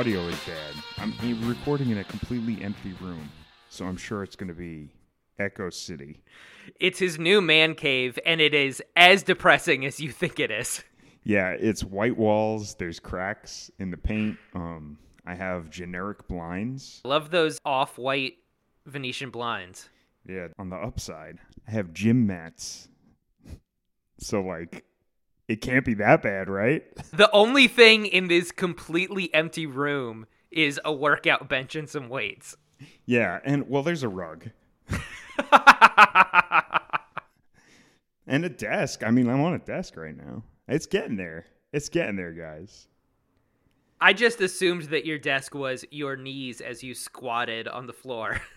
audio is bad. I'm recording in a completely empty room, so I'm sure it's going to be Echo City. It's his new man cave, and it is as depressing as you think it is. Yeah, it's white walls. There's cracks in the paint. Um, I have generic blinds. Love those off white Venetian blinds. Yeah, on the upside, I have gym mats. So like, it can't be that bad, right? The only thing in this completely empty room is a workout bench and some weights. Yeah, and well, there's a rug and a desk. I mean, I'm on a desk right now. It's getting there. It's getting there, guys. I just assumed that your desk was your knees as you squatted on the floor.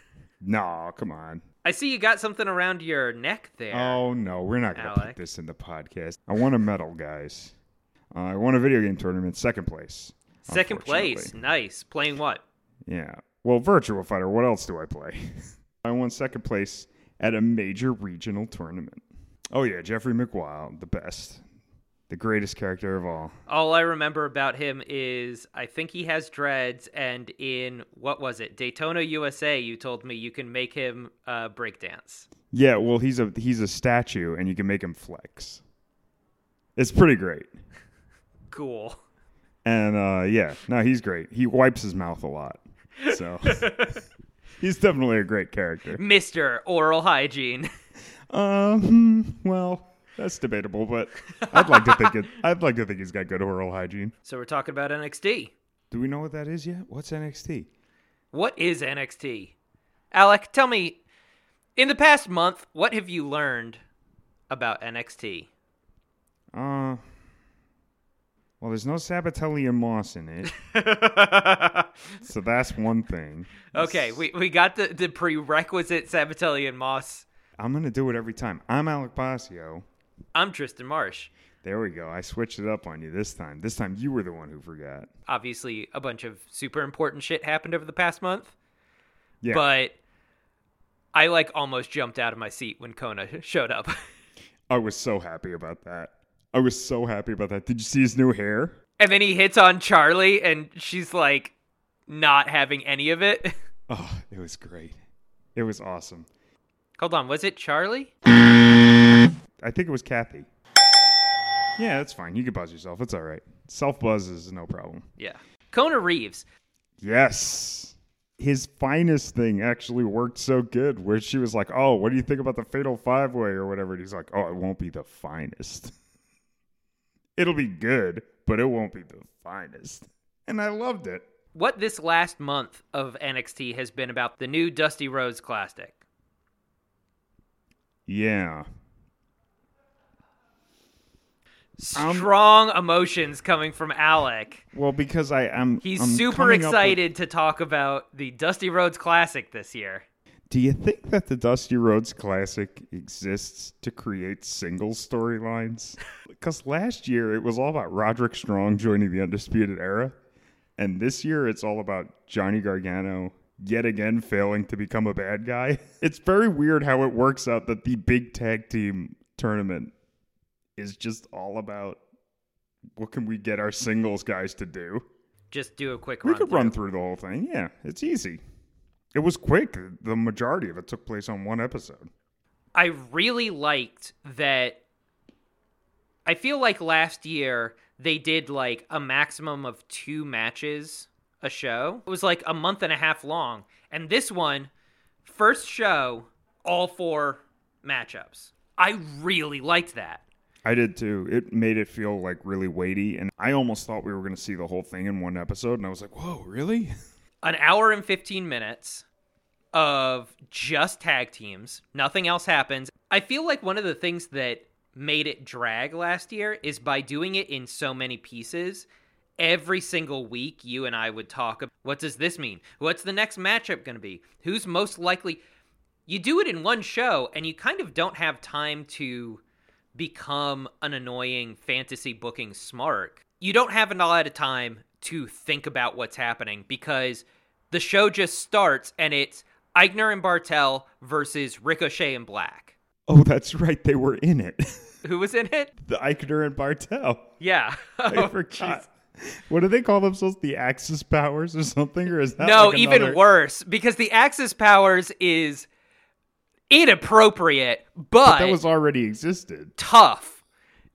No, come on. I see you got something around your neck there. Oh no, we're not gonna put this in the podcast. I won a medal, guys. Uh, I won a video game tournament, second place. Second place. Nice. Playing what? Yeah. Well, Virtua Fighter. What else do I play? I won second place at a major regional tournament. Oh yeah, Jeffry McWild, the best, the greatest character of all. All I remember about him is I think he has dreads, and in what was it, Daytona USA, you told me you can make him uh, breakdance. Yeah, well, he's a he's a statue, and you can make him flex. It's pretty great. Cool. And uh, yeah, no, he's great. He wipes his mouth a lot, so he's definitely a great character. Mr. Oral Hygiene. Um, well, that's debatable, but I'd like to think it. I'd like to think he's got good oral hygiene. So we're talking about NXT. Do we know what that is yet? What's NXT? What is NXT? Alec, tell me, in the past month, what have you learned about NXT? Uh, well, there's no Sabbatelli and Moss in it, so that's one thing. okay, we, we got the, the prerequisite Sabbatelli and Moss. I'm gonna do it every time. I'm Alec Basio. I'm Tristan Marsh. There we go. I switched it up on you this time. This time you were the one who forgot. Obviously, a bunch of super important shit happened over the past month, Yeah. but I like almost jumped out of my seat when Kona showed up. I was so happy about that. I was so happy about that. Did you see his new hair? and then he hits on Charlie, and she's like not having any of it. Oh, it was great. It was awesome. Hold on, was it Charlie? I think it was Kathy. Yeah, that's fine. You can buzz yourself. It's all right. Self buzz is no problem. Yeah. Kona Reeves. Yes. His finest thing actually worked so good where she was like, Oh, what do you think about the fatal five way or whatever? And he's like, Oh, it won't be the finest. It'll be good, but it won't be the finest. And I loved it. What this last month of NXT has been about the new Dusty Rhodes Classic. Yeah. Strong emotions coming from Alec. Well, because I am. He's I'm super up with- excited to talk about the Dusty Rhodes Classic this year. Do you think that the Dusty Rhodes Classic exists to create single storylines? Because last year it was all about Roderick Strong joining the Undisputed Era, and this year it's all about Johnny Gargano yet again failing to become a bad guy. It's very weird how it works out that the big tag team tournament is just all about what can we get our singles guys to do. Just do a quick We run. could through. run through the whole thing. Yeah, it's easy. It was quick. The majority of it took place on one episode. I really liked that. I feel like last year they did like a maximum of two matches a show. It was like a month and a half long. And this one, first show, all four matchups. I really liked that. I did too. It made it feel like really weighty, and I almost thought we were going to see the whole thing in one episode, and I was like, "Whoa, really?" An hour and 15 minutes of just tag teams. Nothing else happens. I feel like one of the things that made it drag last year is by doing it in so many pieces. Every single week, you and I would talk about what does this mean? What's the next matchup going to be? Who's most likely? You do it in one show, and you kind of don't have time to become an annoying fantasy booking smark. You don't have a lot of time to think about what's happening because the show just starts and it's Aichner and Barthel versus Ricochet and Black. Oh, that's right. They were in it. Who was in it? the Aichner and Barthel. Yeah. I forgot. What do they call themselves? The Axis Powers or something? Or is that no, like even worse because the Axis powers is inappropriate, but, But that was already existed. tough.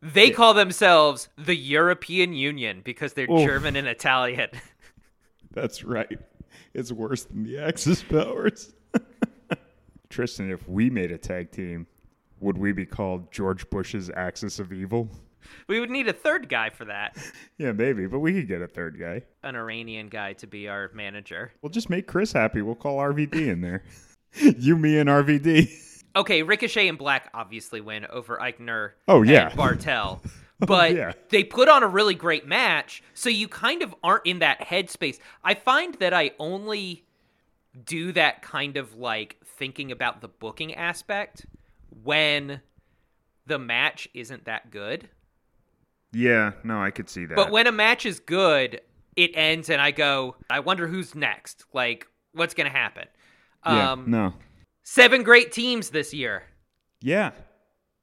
They call themselves the European Union because they're Oof. German and Italian. That's right. It's worse than the Axis Powers. Tristan, if we made a tag team, would we be called George Bush's Axis of Evil? we would need a third guy for that. Yeah, maybe, but we could get a third guy. An Iranian guy to be our manager. We'll just make Chris happy. We'll call RVD in there. you, me, and RVD. Okay, Ricochet and Black obviously win over Aichner Oh, yeah. and Barthel. Oh, but yeah. they put on a really great match, so you kind of aren't in that headspace. I find that I only do that kind of like thinking about the booking aspect when the match isn't that good. Yeah, no, I could see that. But when a match is good, it ends and I go, I wonder who's next. Like, what's going to happen? Yeah, Um, no. Seven great teams this year. Yeah.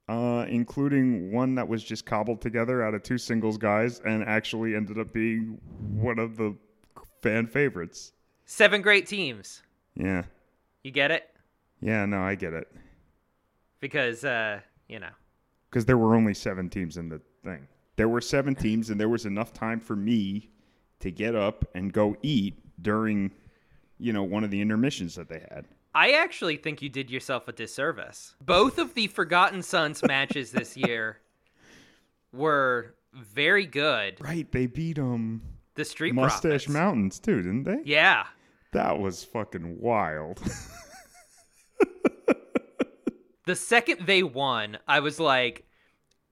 Uh, including one that was just cobbled together out of two singles guys and actually ended up being one of the fan favorites. Seven great teams. Yeah. You get it? Yeah, no, I get it. Because, uh, you know. Because there were only seven teams in the thing. There were seven teams, and there was enough time for me to get up and go eat during, you know, one of the intermissions that they had. I actually think you did yourself a disservice. Both of the Forgotten Sons matches this year were very good. Right, they beat um The Street Mustache Profits. Mountains too, didn't they? Yeah. That was fucking wild. The second they won, I was like,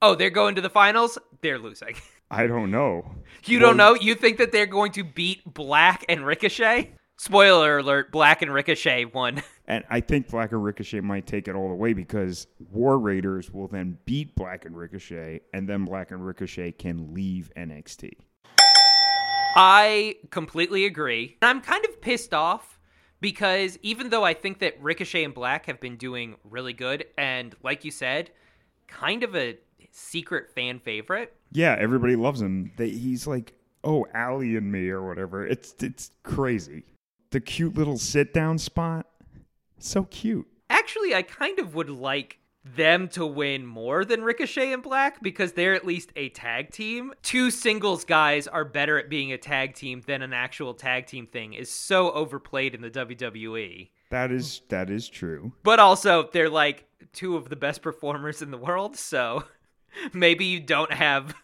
oh, they're going to the finals? They're losing. I don't know. You Well, don't know? You think that they're going to beat Black and Ricochet? Spoiler alert, Black and Ricochet won. And I think Black and Ricochet might take it all the way because War Raiders will then beat Black and Ricochet, and then Black and Ricochet can leave NXT. I completely agree. And I'm kind of pissed off because even though I think that Ricochet and Black have been doing really good and, like you said, kind of a secret fan favorite, Yeah, everybody loves him. They, he's like, oh, Allie and me or whatever. It's it's crazy. The cute little sit down spot, so cute. actually, I kind of would like them to win more than Ricochet and Black because they're at least a tag team. Two singles guys are better at being a tag team than an actual tag team thing is so overplayed in the WWE. That is that is true. But also, they're like two of the best performers in the world, so maybe you don't have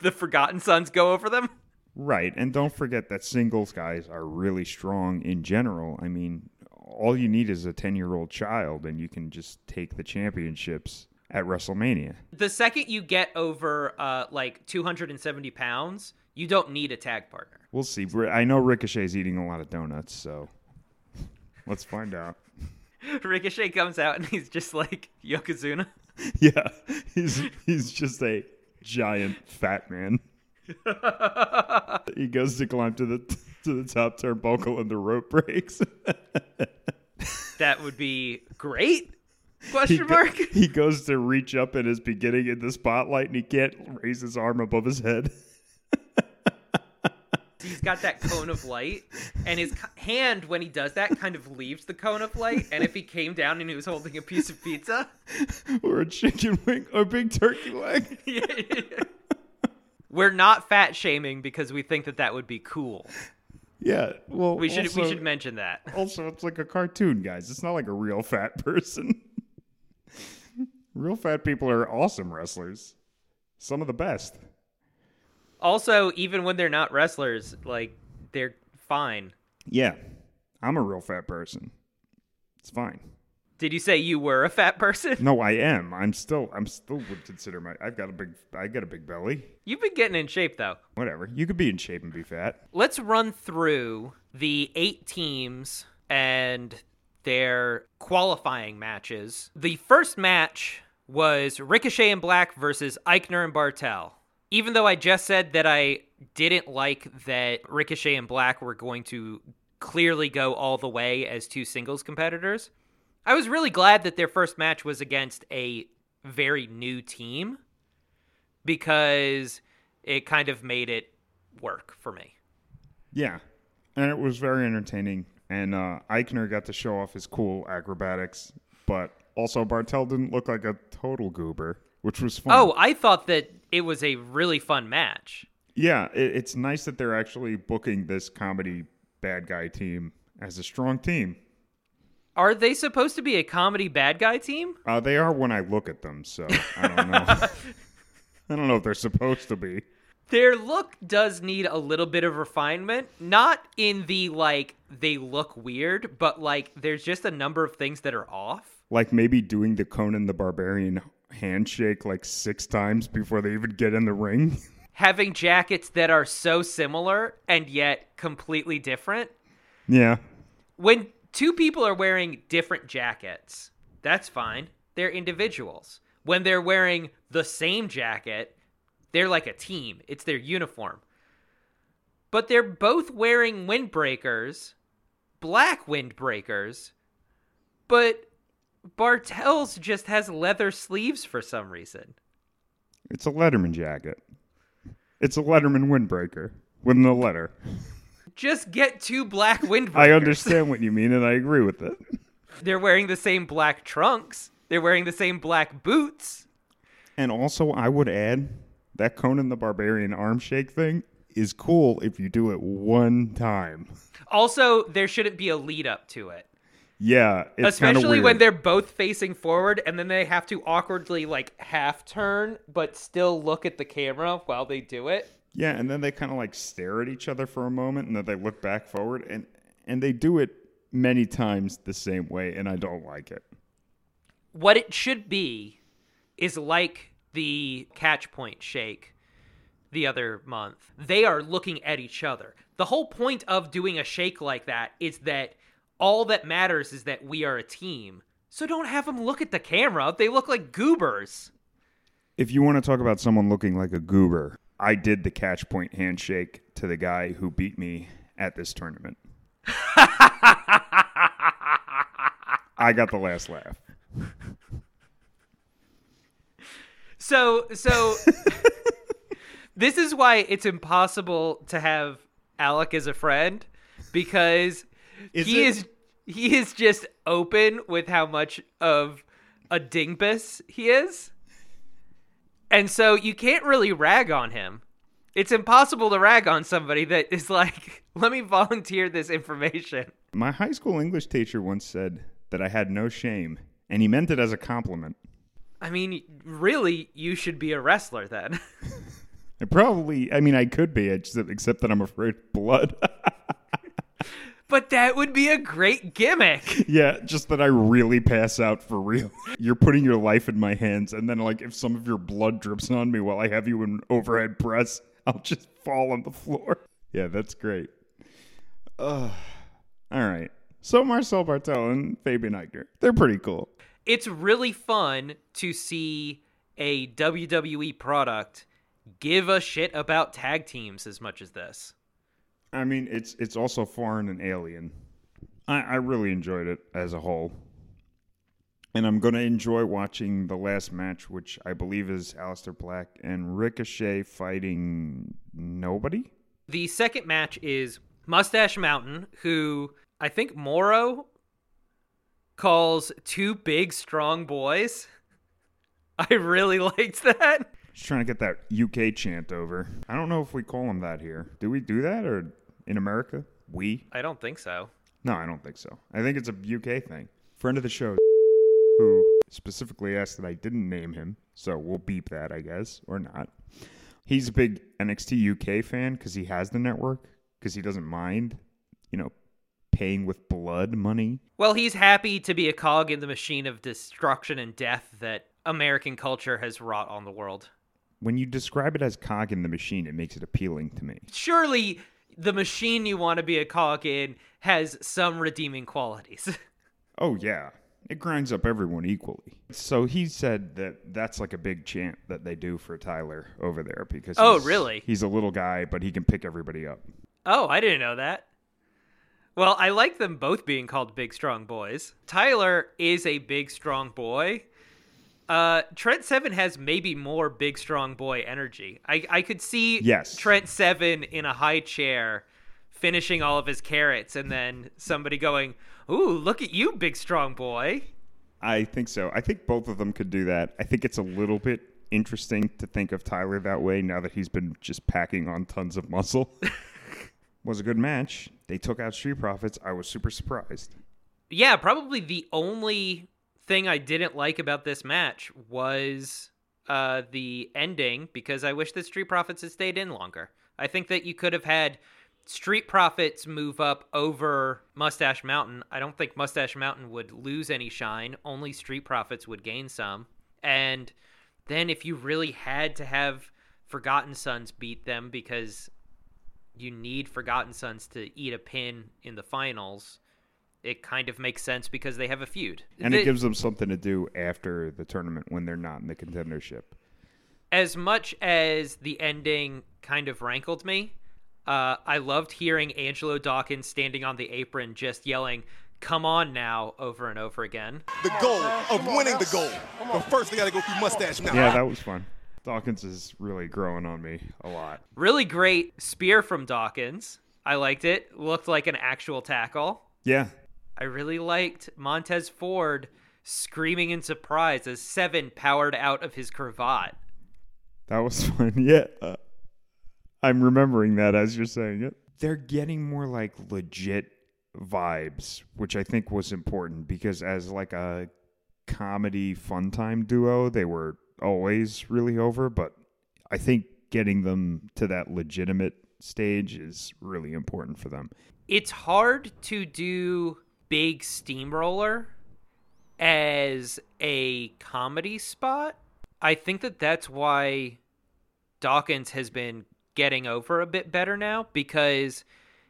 the Forgotten Sons go over them. Right, and don't forget that singles guys are really strong in general. I mean, all you need is a ten year old child, and you can just take the championships at WrestleMania. The second you get over uh, like 270 pounds, you don't need a tag partner. We'll see. I know Ricochet's eating a lot of donuts, so let's find out. Ricochet comes out and he's just like Yokozuna. Yeah, he's he's just a giant fat man. He goes to climb to the to the top turnbuckle and the rope breaks. That would be great? he, Question go- mark. he goes to reach up and is beginning in the spotlight and he can't raise his arm above his head. He's got that cone of light, and his hand, when he does that, kind of leaves the cone of light. And if he came down and he was holding a piece of pizza, or a chicken wing or a big turkey leg. we're not fat shaming because we think that that would be cool. Yeah, well, We should we should mention that. Also, it's like a cartoon, guys. It's not like a real fat person. real fat people are awesome wrestlers. Some of the best. Also, even when they're not wrestlers, like they're fine. Yeah. I'm a real fat person. It's fine. Did you say you were a fat person? No, I am. I'm still I'm still would consider my I've got a big I got a big belly. You've been getting in shape though. Whatever. You could be in shape and be fat. Let's run through the eight teams and their qualifying matches. The first match was Ricochet and Black versus Aichner and Barthel. Even though I just said that I didn't like that Ricochet and Black were going to clearly go all the way as two singles competitors, I was really glad that their first match was against a very new team because it kind of made it work for me. Yeah, and it was very entertaining. And uh, Aichner got to show off his cool acrobatics, but also Barthel didn't look like a total goober, which was fun. Oh, I thought that it was a really fun match. yeah, it, it's nice that they're actually booking this comedy bad guy team as a strong team. Are they supposed to be a comedy bad guy team? Uh, they are when I look at them, so I don't know. I don't know if they're supposed to be. Their look does need a little bit of refinement, not in the like they look weird, but like there's just a number of things that are off. Like maybe doing the Conan the Barbarian handshake like six times before they even get in the ring. Having jackets that are so similar and yet completely different. yeah. When two people are wearing different jackets, that's fine. They're individuals. When they're wearing the same jacket, they're like a team. It's their uniform. But they're both wearing windbreakers, black windbreakers, but Barthel's just has leather sleeves for some reason. It's a Letterman jacket. It's a Letterman windbreaker with no letter. Just get two black windbreakers. I understand what you mean and I agree with it. They're wearing the same black trunks. They're wearing the same black boots. And also, I would add that Conan the Barbarian arm shake thing is cool if you do it one time. Also, there shouldn't be a lead up to it. Yeah, Especially when they're both facing forward and then they have to awkwardly like half turn but still look at the camera while they do it. Yeah, and then they kind of like stare at each other for a moment, and then they look back forward, and and they do it many times the same way, and I don't like it. What it should be is like the catch point shake the other month. They are looking at each other. The whole point of doing a shake like that is that all that matters is that we are a team. So don't have them look at the camera. They look like goobers. If you want to talk about someone looking like a goober, I did the catch point handshake to the guy who beat me at this tournament. I got the last laugh. So so this is why it's impossible to have Alec as a friend because Is he it? is he is just open with how much of a dingbus he is. And so you can't really rag on him. It's impossible to rag on somebody that is like, let me volunteer this information. My high school English teacher once said that I had no shame, and he meant it as a compliment. I mean, really, you should be a wrestler then. I probably, I mean, I could be, except, except that I'm afraid of blood. but that would be a great gimmick. yeah, just that I really pass out for real. You're putting your life in my hands, and then, like, if some of your blood drips on me while I have you in overhead press, I'll just fall on the floor. Yeah, that's great. Ugh. all right. So Marcel Barthel and Fabian Aichner, they're pretty cool. it's really fun to see a WWE product give a shit about tag teams as much as this. I mean, it's it's also foreign and alien. I, I really enjoyed it as a whole, and I'm going to enjoy watching the last match, which I believe is Aleister Black and Ricochet fighting nobody. The second match is Mustache Mountain, who I think Mauro calls two big strong boys. I really liked that. Just trying to get that UK chant over. I don't know if we call them that here. Do we do that or in America? We? I don't think so. No, I don't think so. I think it's a UK thing. Friend of the show, who specifically asked that I didn't name him, so we'll beep that, I guess, or not. He's a big NXT UK fan because he has the network, because he doesn't mind, you know, paying with blood money. Well, he's happy to be a cog in the machine of destruction and death that American culture has wrought on the world. When you describe it as cog in the machine, it makes it appealing to me. surely the machine you want to be a cog in has some redeeming qualities. Oh, yeah. It grinds up everyone equally. So he said that that's like a big chant that they do for Tyler over there because Oh, he's- really? He's a little guy, but he can pick everybody up. oh, I didn't know that. Well, I like them both being called big strong boys. Tyler is a big strong boy, Uh, Trent Seven has maybe more big strong boy energy. I I could see Yes. Trent Seven in a high chair, finishing all of his carrots, and then somebody going, "Ooh, look at you, big strong boy." I think so. I think both of them could do that. I think it's a little bit interesting to think of Tyler that way now that he's been just packing on tons of muscle. was a good match. They took out Street Profits. I was super surprised. Yeah, probably the only thing I didn't like about this match was uh, the ending because I wish the Street Profits had stayed in longer. I think that you could have had Street Profits move up over Mustache Mountain. I don't think Mustache Mountain would lose any shine, only Street Profits would gain some. And then if you really had to have Forgotten Sons beat them because you need Forgotten Sons to eat a pin in the finals, it kind of makes sense because they have a feud. And The- it gives them something to do after the tournament when they're not in the contendership. as much as the ending kind of rankled me, uh, I loved hearing Angelo Dawkins standing on the apron just yelling, Come on now, over and over again. the goal of winning the goal. But first, they got to go through Mustache Mountain. Yeah, that was fun. Dawkins is really growing on me a lot. Really great spear from Dawkins. I liked it. Looked like an actual tackle. Yeah. I really liked Montez Ford screaming in surprise as Seven powered out of his cravat. That was fun. Yeah. Uh, I'm remembering that as you're saying it. They're getting more like legit vibes, which I think was important because as like a comedy fun time duo, they were always really over, but I think getting them to that legitimate stage is really important for them. it's hard to do big steamroller as a comedy spot i think that that's why dawkins has been getting over a bit better now because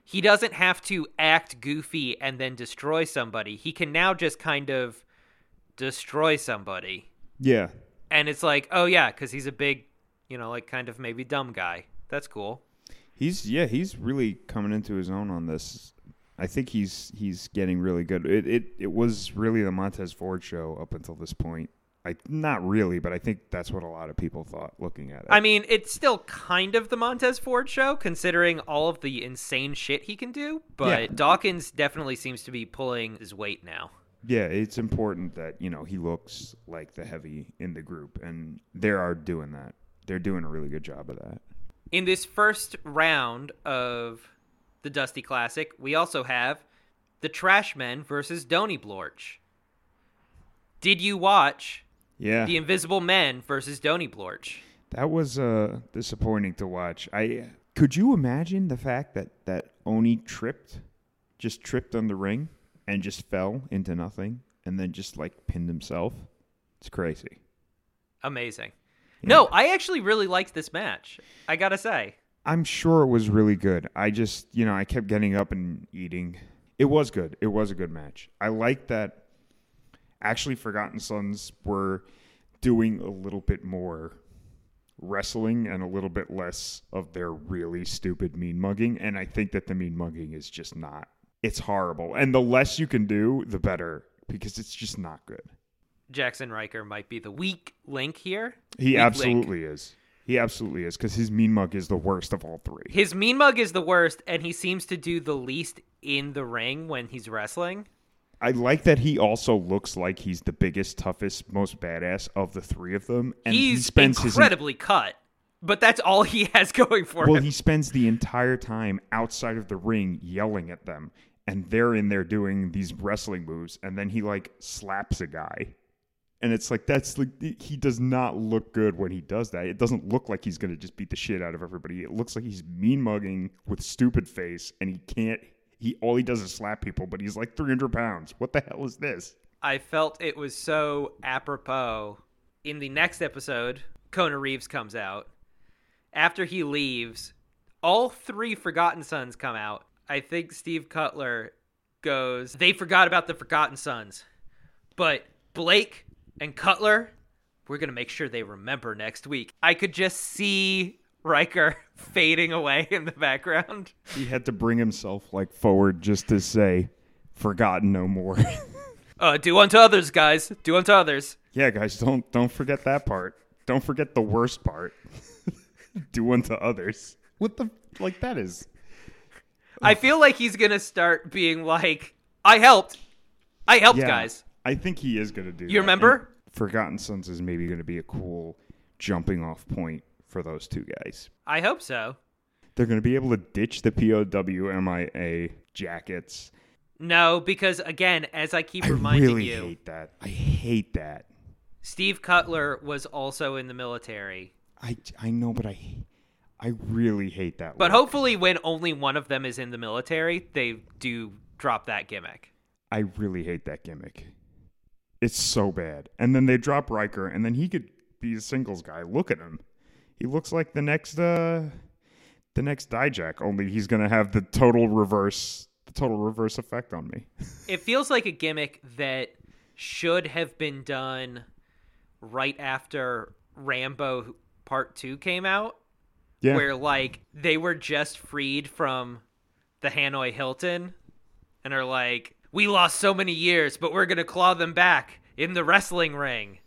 he doesn't have to act goofy and then destroy somebody he can now just kind of destroy somebody Yeah. and it's like oh yeah because he's a big you know like kind of maybe dumb guy that's cool He's yeah, he's really coming into his own on this. I think he's he's getting really good. It it it was really the Montez Ford show up until this point. I not really, but I think that's what a lot of people thought looking at it. I mean, it's still kind of the Montez Ford show, considering all of the insane shit he can do. But Yeah. Dawkins definitely seems to be pulling his weight now. yeah, it's important that you know he looks like the heavy in the group, and they are doing that. They're doing a really good job of that. In this first round of the Dusty Classic, we also have the Trashmen versus Donny Blorch. Did you watch Yeah, the Invisible Men versus Donny Blorch? That was uh, disappointing to watch. I could you imagine the fact that that Oney tripped, just tripped on the ring and just fell into nothing, and then just like pinned himself. It's crazy. Amazing. No, I actually really liked this match. I gotta say. I'm sure it was really good. I just you know I kept getting up and eating. It was good. It was a good match. I like that. Actually, Forgotten Sons were doing a little bit more wrestling and a little bit less of their really stupid mean mugging. And I think that the mean mugging is just not. It's horrible. And the less you can do, the better because it's just not good. Jaxson Ryker might be the weak link here. He Weak link. absolutely is. He absolutely is because his mean mug is the worst of all three. His mean mug is the worst, and he seems to do the least in the ring when he's wrestling. I like that he also looks like he's the biggest, toughest, most badass of the three of them. And he he's spends his incredibly cut, but that's all he has going for well, him. Well, he spends the entire time outside of the ring yelling at them, and they're in there doing these wrestling moves, and then he like slaps a guy, and it's like that's like he does not look good when he does that. It doesn't look like he's gonna just beat the shit out of everybody. It looks like he's mean mugging with stupid face, and he can't. He all he does is slap people, but he's like three hundred pounds. What the hell is this? I felt it was so apropos. In the next episode, Kona Reeves comes out. After he leaves, all three Forgotten Sons come out. I think Steve Cutler goes, They forgot about the Forgotten Sons. But Blake and Cutler, we're going to make sure they remember next week. I could just see Ryker fading away in the background. He had to bring himself like forward just to say, "Forgotten no more." Uh, do unto others, guys. Do unto others. Yeah, guys, don't don't forget that part. Don't forget the worst part. Do unto others. What the like that is? I feel like he's gonna start being like, "I helped, I helped, Yeah, guys." I think he is gonna do. You that. remember? And Forgotten Sons is maybe gonna be a cool jumping off point for those two guys. I hope so. They're gonna be able to ditch the POWMIA jackets. No, because again, as I keep I reminding really you, I hate that. I hate that. Steve Cutler was also in the military. I I know, but I I really hate that. But look. hopefully, when only one of them is in the military, they do drop that gimmick. I really hate that gimmick. It's so bad. And then they drop Ryker, and then he could be a singles guy. Look at him. He looks like the next uh the next Dijak, only he's gonna have the total reverse the total reverse effect on me. It feels like a gimmick that should have been done right after Rambo Part 2 came out, Yeah. where like they were just freed from the Hanoi Hilton and are like, we lost so many years, but we're going to claw them back in the wrestling ring.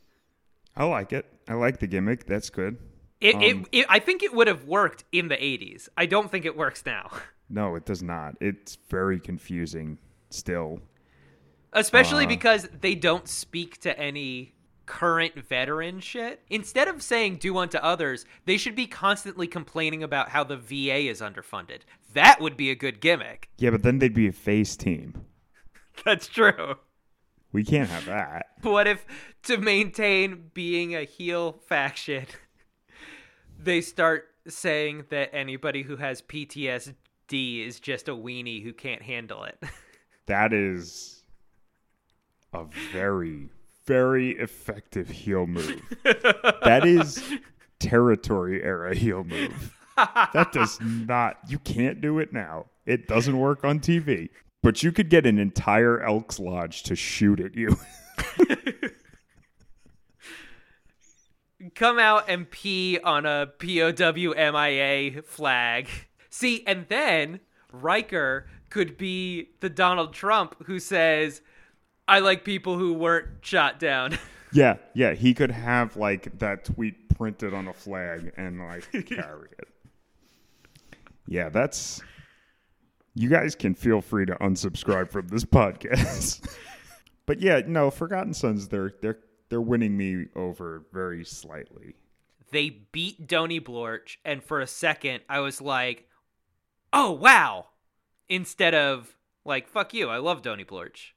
I like it. I like the gimmick. That's good. It, Um, it, it, I think it would have worked in the 80s. I don't think it works now. No, it does not. It's very confusing still. Especially Uh. because they don't speak to any current veteran shit. Instead of saying do unto others, they should be constantly complaining about how the VA is underfunded. That would be a good gimmick. Yeah, but then they'd be a face team. That's true. We can't have that. What if to maintain being a heel faction, they start saying that anybody who has PTSD is just a weenie who can't handle it? That is a very, very effective heel move. that is territory era heel move. That does not, you can't do it now. It doesn't work on TV. But you could get an entire Elks Lodge to shoot at you. come out and pee on a POWMIA flag. See, and then Ryker could be the Donald Trump who says, I like people who weren't shot down. yeah, yeah. He could have like that tweet printed on a flag and like carry it. Yeah, that's. You guys can feel free to unsubscribe from this podcast. but yeah, no, Forgotten Sons, they're they're they're winning me over very slightly. they beat Donny Blorch, and for a second, I was like, oh, wow. Instead of, like, fuck you, I love Donny Blorch.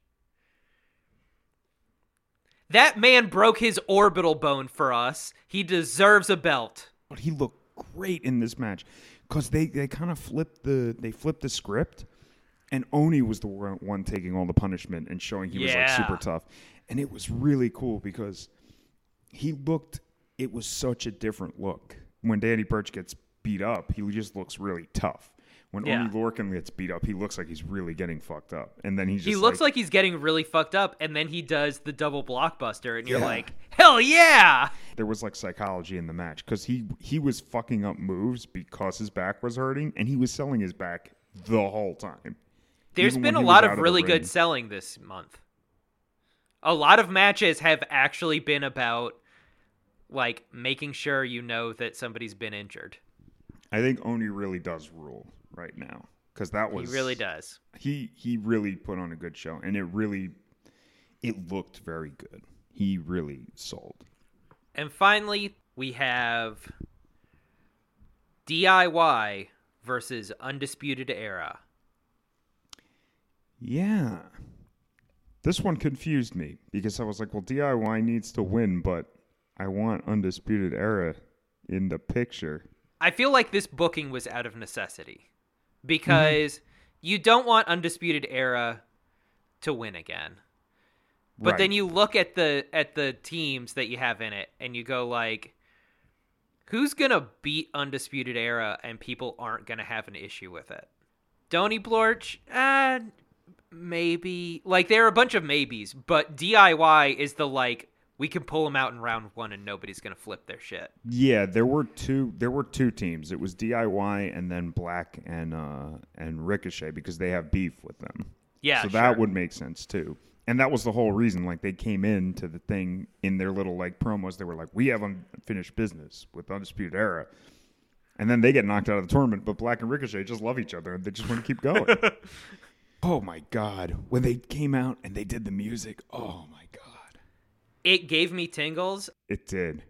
That man broke his orbital bone for us. He deserves a belt. But he looked great in this match because they, they kind of flipped the they flipped the script, and Oney was the one one taking all the punishment and showing he was like super tough, and it was really cool because he looked. It was such a different look when Danny Burch gets beat up. He just looks really tough. When Yeah. Oney Lorcan gets beat up, he looks like he's really getting fucked up, and then he just he looks like, he's getting really fucked up, and then he does the double blockbuster, and you're Yeah. like, hell yeah! there was like psychology in the match because he he was fucking up moves because his back was hurting, and he was selling his back the whole time. There's Even been a lot of of really ring. good selling this month. A lot of matches have actually been about like making sure you know that somebody's been injured. I think Oney really does rule right now because that was He really does. He he really put on a good show, and it really it looked very good. He really sold. And finally, we have DIY versus Undisputed Era. Yeah, this one confused me because I was like, well, DIY needs to win, but I want Undisputed Era in the picture. I feel like this booking was out of necessity because you don't want Undisputed Era to win again. But then you look at the at the teams that you have in it and you go like who's going to beat Undisputed Era and people aren't going to have an issue with it? Donny Blorch? Uh maybe. Like there are a bunch of maybes, but DIY is the like we can pull them out in round 1 and nobody's going to flip their shit. Yeah, there were two. There were two teams. It was DIY and then Black and uh, and Ricochet because they have beef with them. Yeah, so that sure. would make sense too. And that was the whole reason. Like they came into the thing in their little like promos. They were like, "We have unfinished business with Undisputed Era," and then they get knocked out of the tournament. But Black and Ricochet just love each other and they just want to keep going. oh my god! When they came out and they did the music, oh my god, It gave me tingles. it did.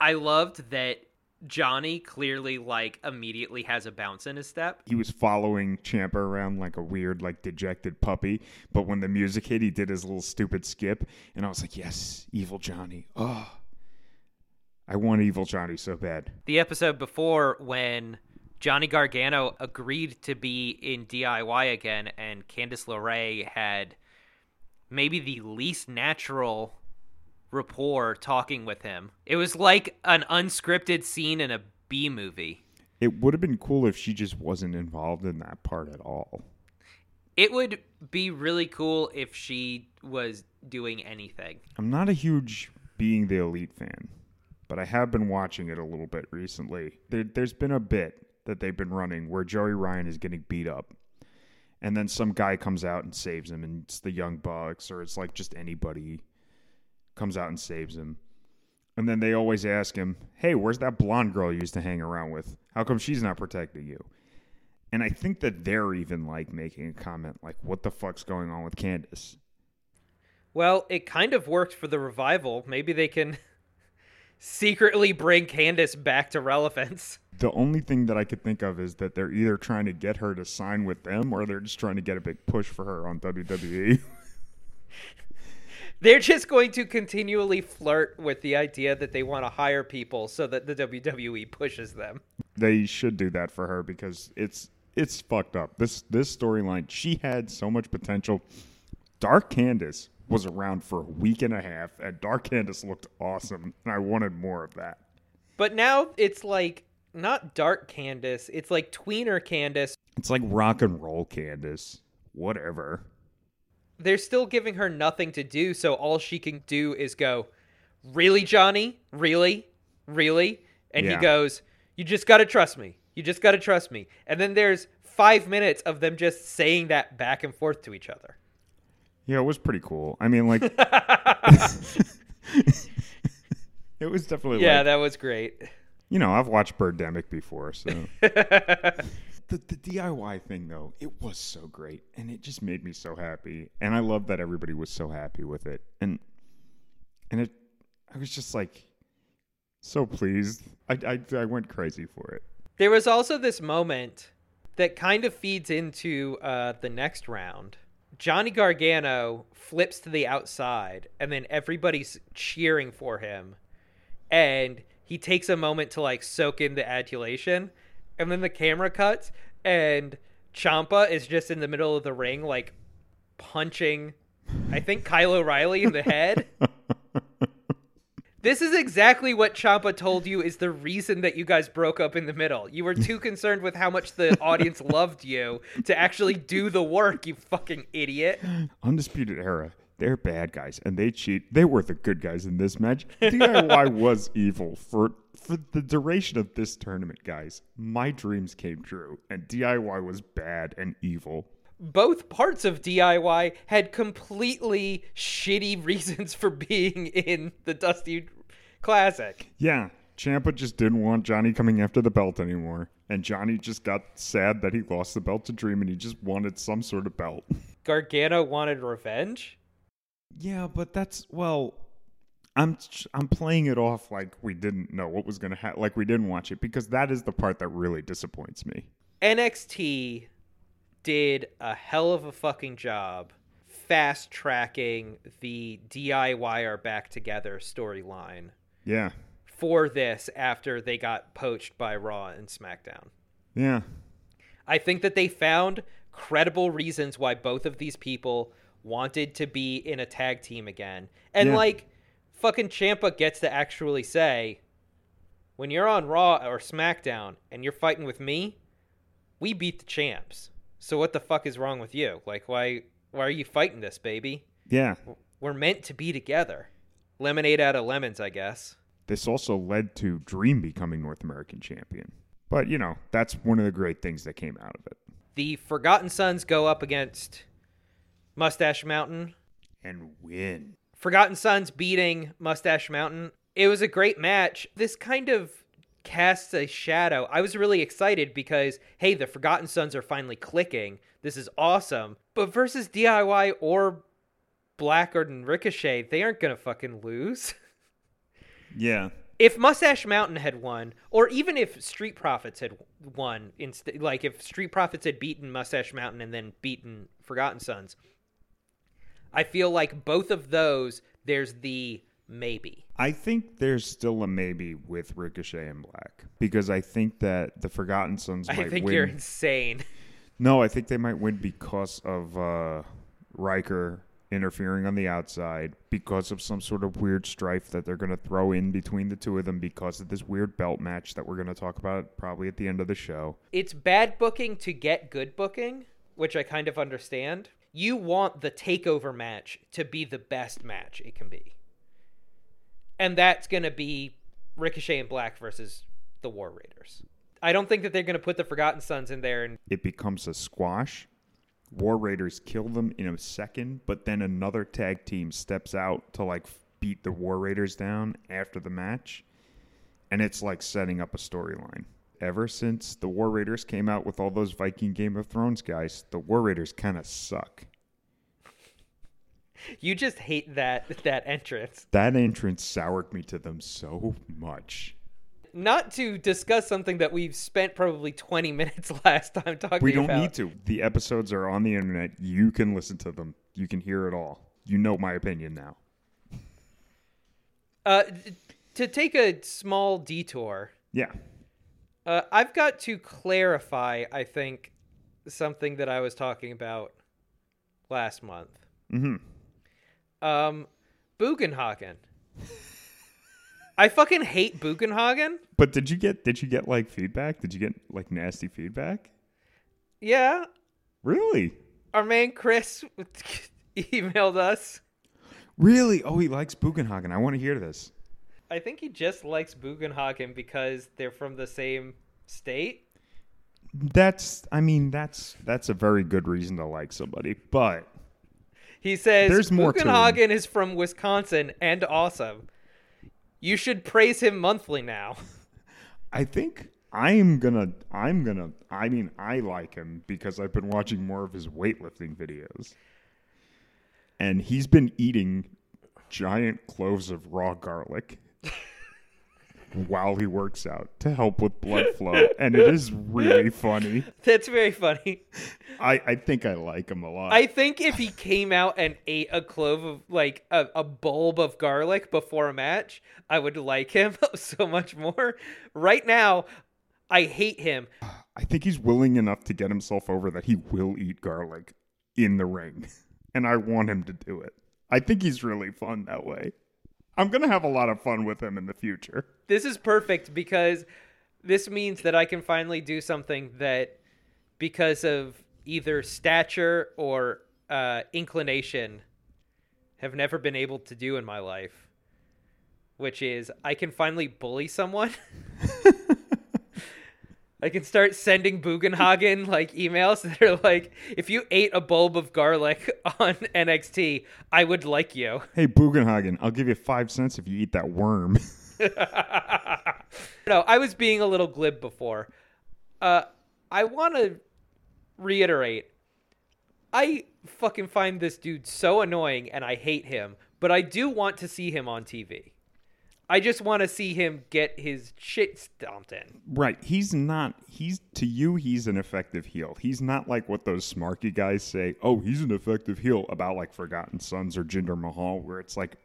I loved that Johnny clearly like immediately has a bounce in his step. He was following Ciampa around like a weird, like dejected puppy. But when the music hit, he did his little stupid skip, and I was like, "Yes, evil Johnny." Oh, I want evil Johnny so bad. The episode before when Johnny Gargano agreed to be in DIY again and Candice LeRae had maybe the least natural rapport talking with him. It was like an unscripted scene in a B movie. It would have been cool if she just wasn't involved in that part at all. It would be really cool if she was doing anything. I'm not a huge being the elite fan, but I have been watching it a little bit recently. There, there's been a bit that they've been running where Joey Ryan is getting beat up, and then some guy comes out and saves him, and it's the Young Bucks, or it's like just anybody comes out and saves him. And then they always ask him, Hey, where's that blonde girl you used to hang around with? How come she's not protecting you? And I think that they're even like making a comment like, What the fuck's going on with Candice? Well, it kind of worked for the revival. Maybe they can secretly bring Candice back to relevance. The only thing that I could think of is that they're either trying to get her to sign with them or they're just trying to get a big push for her on. WWE. They're just going to continually flirt with the idea that they want to hire people so that the WWE pushes them. they should do that for her because it's it's fucked up. This this storyline, she had so much potential. Dark Candice was around for a week and a half, and Dark Candice looked awesome, and I wanted more of that. But now it's like not dark Candice, it's like tweener Candice. It's like rock and roll Candice. Whatever. They're still giving her nothing to do, so all she can do is go, Really, Johnny? Really? Really? And Yeah. he goes, You just gotta trust me. You just gotta trust me. And then there's five minutes of them just saying that back and forth to each other. Yeah, it was pretty cool. I mean, like, it was definitely Yeah, like, that was great. you know, I've watched Birdemic before, so the the DIY thing though, it was so great, and it just made me so happy, and I love that everybody was so happy with it, and and it, I was just like so pleased. I I, I went crazy for it. There was also this moment that kind of feeds into uh, the next round. Johnny Gargano flips to the outside, and then everybody's cheering for him. And he takes a moment to like soak in the adulation, and then the camera cuts, and Ciampa is just in the middle of the ring, like punching, I think Kyle O'Reilly in the head. This is exactly what Ciampa told you is the reason that you guys broke up in the middle. You were too concerned with how much the audience loved you to actually do the work, you fucking idiot. Undisputed Era, they're bad guys, and they cheat. They were the good guys in this match. DIY was evil for for the duration of this tournament, guys. My dreams came true, and DIY was bad and evil. Both parts of DIY had completely shitty reasons for being in the Dusty Classic. Yeah, Ciampa just didn't want Johnny coming after the belt anymore. And Johnny just got sad that he lost the belt to Dream and he just wanted some sort of belt. Gargano wanted revenge. Yeah, but that's well I'm I'm playing it off like we didn't know what was going to happen like we didn't watch it because that is the part that really disappoints me. NXT did a hell of a fucking job fast tracking the DIY are back together storyline Yeah. for this after they got poached by Raw and SmackDown. Yeah. I think that they found credible reasons why both of these people wanted to be in a tag team again. And Yeah. like fucking Ciampa gets to actually say when you're on Raw or SmackDown and you're fighting with me, we beat the champs. So what the fuck is wrong with you? Like why why are you fighting this, baby? Yeah. We're meant to be together. Lemonade out of lemons, I guess. This also led to Dream becoming North American champion. But, you know, that's one of the great things that came out of it. The Forgotten Sons go up against Mustache Mountain and win. Forgotten Sons beating Mustache Mountain. It was a great match. This kind of casts a shadow. I was really excited because, hey, the Forgotten Sons are finally clicking. This is awesome. But versus DIY or Black and Ricochet, they aren't going to fucking lose. Yeah. if Mustache Mountain had won, or even if Street Profits had won, instead, like if Street Profits had beaten Mustache Mountain and then beaten Forgotten Sons, I feel like both of those, there's the maybe. I think there's still a maybe with Ricochet and Black because I think that the Forgotten Sons I think win. you're insane. No, I think they might win because of uh, Ryker interfering on the outside, because of some sort of weird strife that they're going to throw in between the two of them, because of this weird belt match that we're going to talk about probably at the end of the show. It's bad booking to get good booking, which I kind of understand. You want the takeover match to be the best match it can be. And that's going to be Ricochet and Black versus the War Raiders. I don't think that they're going to put the Forgotten Sons in there and It becomes a squash. War Raiders kill them in a second, but then another tag team steps out to like beat the War Raiders down after the match. And it's like setting up a storyline. Ever since the War Raiders came out with all those Viking Game of Thrones guys, the War Raiders kind of suck. you just hate that that entrance. That entrance soured me to them so much. Not to discuss something that we've spent probably 20 minutes last time talking about. We don't about. need to. The episodes are on the internet. You can listen to them. You can hear it all. You know my opinion now. Uh, to take a small detour, Yeah. Uh, I've got to clarify, I think, something that I was talking about last month. Mm-hmm. Um, Bugenhagen. I fucking hate Bugenhagen. But did you get did you get like feedback? Did you get like nasty feedback? Yeah, Really? our man Chris emailed us. Really? Oh, he likes Bugenhagen. I want to hear this. I think he just likes Bugenhagen because they're from the same state. That's I mean, that's that's a very good reason to like somebody. But He says There's more. Bugenhagen is from Wisconsin and awesome. You should praise him monthly now. I think I'm gonna I'm gonna I mean I like him because I've been watching more of his weightlifting videos. And he's been eating giant cloves of raw garlic while he works out to help with blood flow. And it is really funny. That's very funny. I, I think I like him a lot. I think if he came out and ate a clove of like a, a bulb of garlic before a match, I would like him so much more. Right now, I hate him. I think he's willing enough to get himself over that he will eat garlic in the ring. And I want him to do it. I think he's really fun that way. I'm going to have a lot of fun with him in the future. This is perfect because this means that I can finally do something that, because of either stature or uh, inclination, have never been able to do in my life. Which is, I can finally bully someone. I can start sending Bugenhagen like emails that are like, if you ate a bulb of garlic on NXT, I would like you. Hey, Bugenhagen, I'll give you five cents if you eat that worm. no, I was being a little glib before. Uh, I want to reiterate. I fucking find this dude so annoying and I hate him, but I do want to see him on TV. I just want to see him get his shit stomped in. right. He's not, he's, to you, he's an effective heel. He's not like what those smarky guys say, oh, he's an effective heel about like Forgotten Sons or Jinder Mahal, where it's like,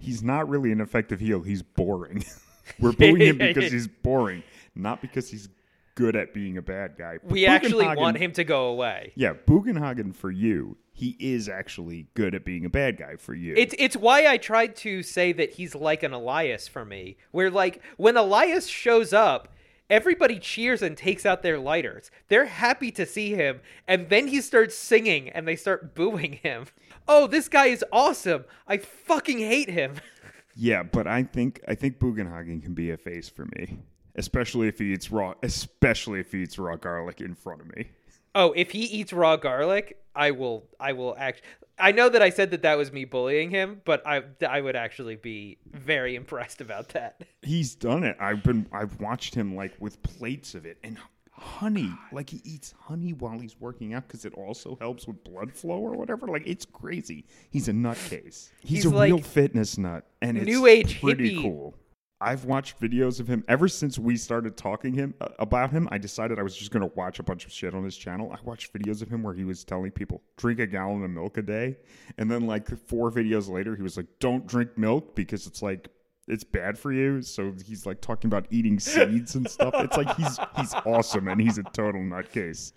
he's not really an effective heel. He's boring. We're booing him because he's boring, not because he's good at being a bad guy. But We actually want him to go away. Yeah, Bugenhagen for you, he is actually good at being a bad guy for you. It's it's why I tried to say that he's like an Elias for me. Where like when Elias shows up, everybody cheers and takes out their lighters. They're happy to see him, and then he starts singing and they start booing him. Oh, this guy is awesome. I fucking hate him. yeah, but I think I think Bugenhagen can be a face for me, especially if he eats raw, especially if he eats raw garlic in front of me. Oh, if he eats raw garlic, I will I will act I know that I said that that was me bullying him, but I I would actually be very impressed about that. He's done it. I've been I've watched him like with plates of it and honey. Like he eats honey while he's working out because it also helps with blood flow or whatever. Like it's crazy. He's a nutcase. He's, He's a like real fitness nut, and it's new age pretty hippie. cool. I've watched videos of him ever since we started talking him uh, about him. I decided I was just going to watch a bunch of shit on his channel. I watched videos of him where he was telling people drink a gallon of milk a day, and then like four videos later, he was like, "Don't drink milk because it's like it's bad for you." So he's like talking about eating seeds and stuff. It's like he's he's awesome and he's a total nutcase.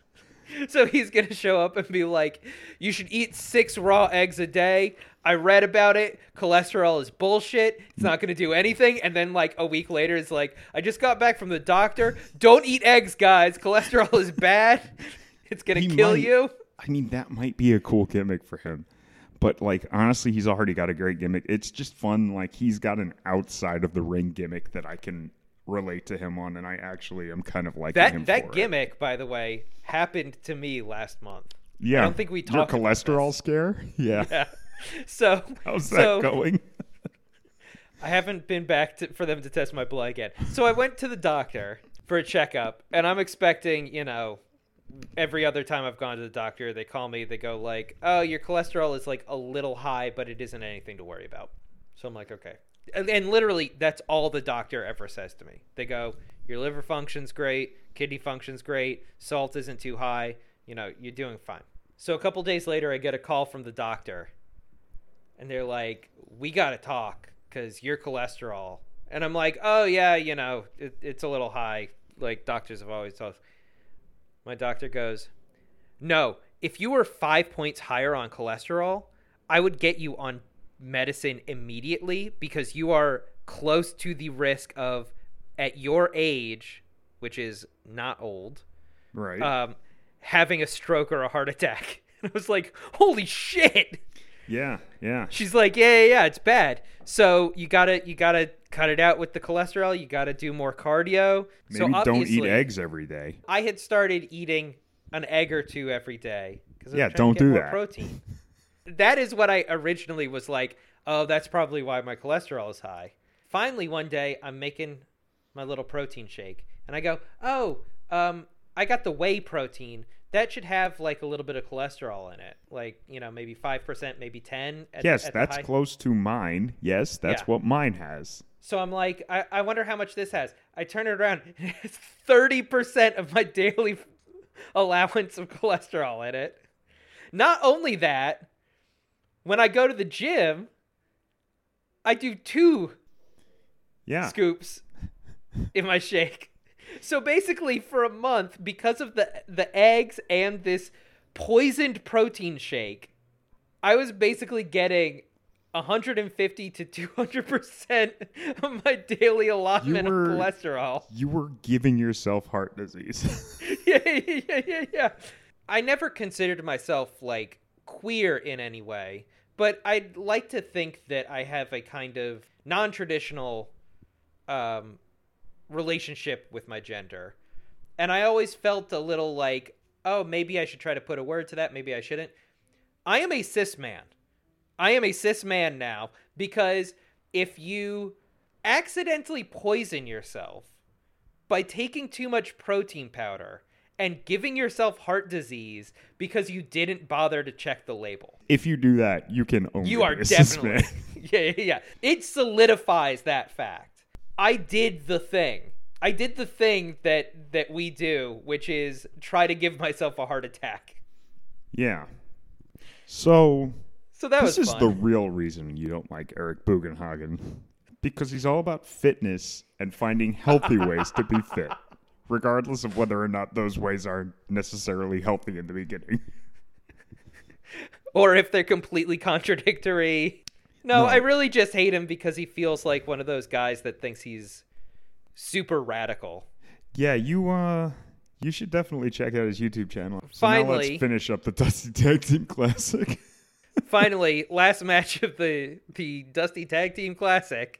So he's going to show up and be like, "You should eat 6 raw eggs a day." I read about it. Cholesterol is bullshit. It's not going to do anything. And then like a week later it's like, "I just got back from the doctor. Don't eat eggs, guys. Cholesterol is bad. It's going to kill might- you." I mean, that might be a cool gimmick for him. But like honestly, he's already got a great gimmick. It's just fun. Like he's got an outside of the ring gimmick that I can relate to him on, and I actually am kind of liking him That that for it. gimmick, by the way, happened to me last month. Yeah, I don't think we Your talked about cholesterol scare. Yeah. Yeah. So how's that so, going? I haven't been back to, for them to test my blood again. So I went to the doctor for a checkup, and I'm expecting, you know, every other time I've gone to the doctor, they call me, they go like, "Oh, your cholesterol is like a little high, but it isn't anything to worry about." So I'm like, "Okay." And, and literally, that's all the doctor ever says to me. They go, "Your liver functions great, kidney functions great, salt isn't too high, you know, you're doing fine." So a couple days later, I get a call from the doctor and they're like, "We got to talk because your cholesterol." And I'm like, "Oh yeah, you know, it, it's a little high." Like doctors have always told. My doctor goes, "No, if you were five points higher on cholesterol, I would get you on medicine immediately because you are close to the risk of, at your age, which is not old, Right. um, having a stroke or a heart attack." And I was like, "Holy shit!" yeah. Yeah. She's like, yeah, yeah, yeah, it's bad. So you gotta, you gotta cut it out with the cholesterol. You gotta do more cardio. Maybe so don't eat eggs every day. I had started eating an egg or two every day because Yeah, don't do more that. Protein. that is what I originally was like. Oh, that's probably why my cholesterol is high. Finally, one day I'm making my little protein shake, and I go, oh, um, I got the whey protein. That should have like a little bit of cholesterol in it, like you know, maybe five percent, maybe ten. At, Yes, at that's close to mine. Yes, that's Yeah. what mine has. So I'm like, I, I wonder how much this has. I turn it around. It's thirty percent of my daily allowance of cholesterol in it. Not only that, when I go to the gym, I do two Yeah. scoops in my shake. So basically, for a month, because of the the eggs and this poisoned protein shake, I was basically getting 150 to 200 percent of my daily allotment were- of cholesterol. You were giving yourself heart disease. yeah, yeah, yeah, yeah, yeah. I never considered myself like queer in any way, but I'd like to think that I have a kind of non-traditional um, relationship with my gender, and I always felt a little like, oh, maybe I should try to put a word to that. Maybe I shouldn't. I am a cis man. I am a cis man now because if you accidentally poison yourself by taking too much protein powder and giving yourself heart disease because you didn't bother to check the label. if you do that, you can only You are be a cis definitely yeah, yeah, yeah. It solidifies that fact. I did the thing. I did the thing that that we do, which is try to give myself a heart attack. Yeah. So So that this was is fun. the real reason you don't like Eric Bugenhagen. Because he's all about fitness and finding healthy ways to be fit, regardless of whether or not those ways are necessarily healthy in the beginning. or if they're completely contradictory. No, No. I really just hate him because he feels like one of those guys that thinks he's super radical. Yeah, you uh you should definitely check out his YouTube channel. So now Finally- let's finish up the Dusty Tag Team Classic. Finally, last match of the the Dusty Tag Team Classic.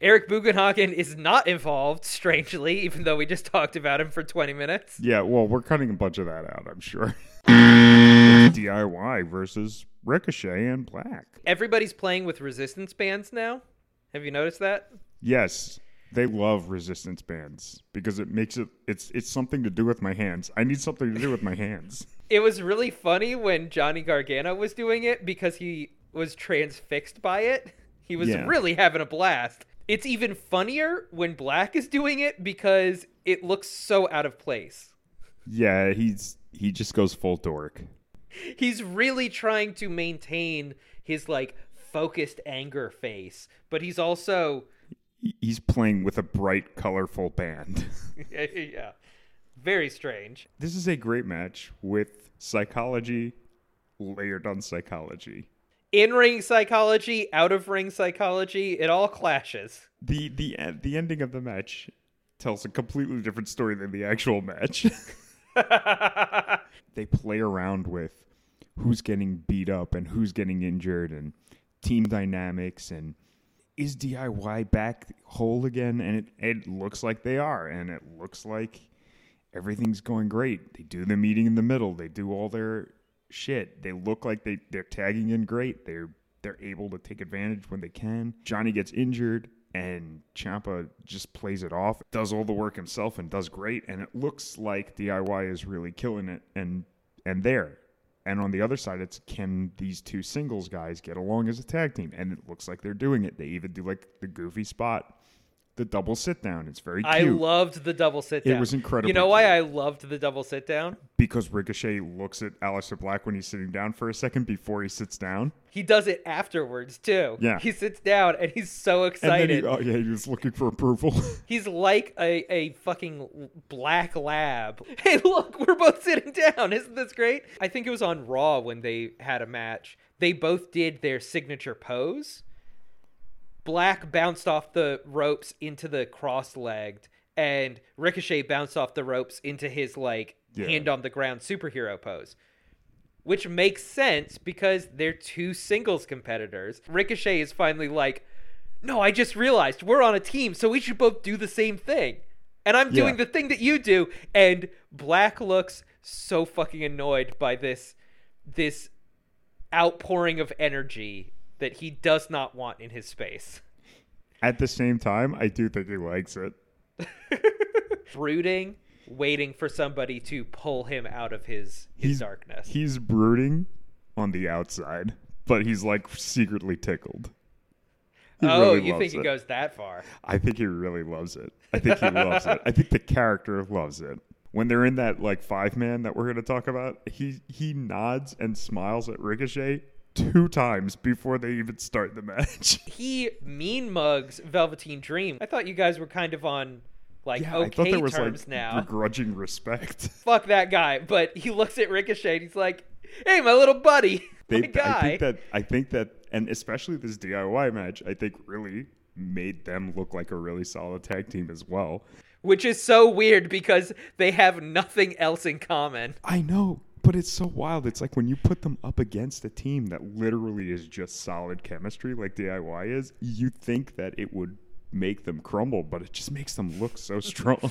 Eric Bugenhagen is not involved, strangely, even though we just talked about him for 20 minutes. yeah, well, we're cutting a bunch of that out, I'm sure. DIY versus Ricochet and Black. Everybody's playing with resistance bands now. Have you noticed that? Yes, they love resistance bands because it makes it it's it's something to do with my hands. I need something to do with my hands. It was really funny when Johnny Gargano was doing it because he was transfixed by it. He was Yeah. really having a blast. It's even funnier when Black is doing it because it looks so out of place. Yeah, he's he just goes full dork. He's really trying to maintain his like focused anger face, but he's also He's playing with a bright, colorful band. yeah, very strange. this is a great match with psychology layered on psychology. In ring psychology, out of ring psychology, it all clashes. The the e- the ending of the match tells a completely different story than the actual match. they play around with who's getting beat up and who's getting injured and team dynamics and is DIY back whole again and it, it looks like they are and it looks like everything's going great. They do the meeting in the middle. They do all their shit. They look like they they're tagging in great. They're they're able to take advantage when they can. Johnny gets injured and Ciampa just plays it off, does all the work himself and does great and it looks like DIY is really killing it and and there. And on the other side, it's can these two singles guys get along as a tag team? And it looks like they're doing it. They even do like the goofy spot, the double sit down. It's very cute. I loved the double sit down. It was incredible. You know why. I loved the double sit down? because Ricochet looks at Aleister Black when he's sitting down for a second before he sits down. He does it afterwards too. Yeah. He sits down and he's so excited. he, oh yeah, he was looking for approval. He's like a, a fucking black lab. Hey, look, we're both sitting down. Isn't this great? I think it was on Raw when they had a match. They both did their signature pose. Black bounced off the ropes into the cross legged, and Ricochet bounced off the ropes into his like Yeah. hand on the ground superhero pose. Which makes sense because they're two singles competitors. Ricochet is finally like, no, I just realized we're on a team, so we should both do the same thing. And I'm doing Yeah. the thing that you do. And Black looks so fucking annoyed by this this outpouring of energy that he does not want in his space. At the same time, I do think he likes it. Brooding, waiting for somebody to pull him out of his his He's- darkness. He's brooding on the outside, but he's like secretly tickled. He oh, really you think it it. goes that far? I think he really loves it. I think he loves it. I think the character loves it. When they're in that like five man that we're going to talk about, he he nods and smiles at Ricochet two times before they even start the match. He mean mugs Velveteen Dream. I thought you guys were kind of on like I thought okay there was terms like now. begrudging respect. Fuck that guy. But he looks at Ricochet and he's like, "Hey, my little buddy, They, my guy." I think that I think that, and especially this DIY match, I think really made them look like a really solid tag team as well. Which is so weird because they have nothing else in common. I know, but it's so wild. It's like when you put them up against a team that literally is just solid chemistry, like DIY is, you think that it would make them crumble, but it just makes them look so strong.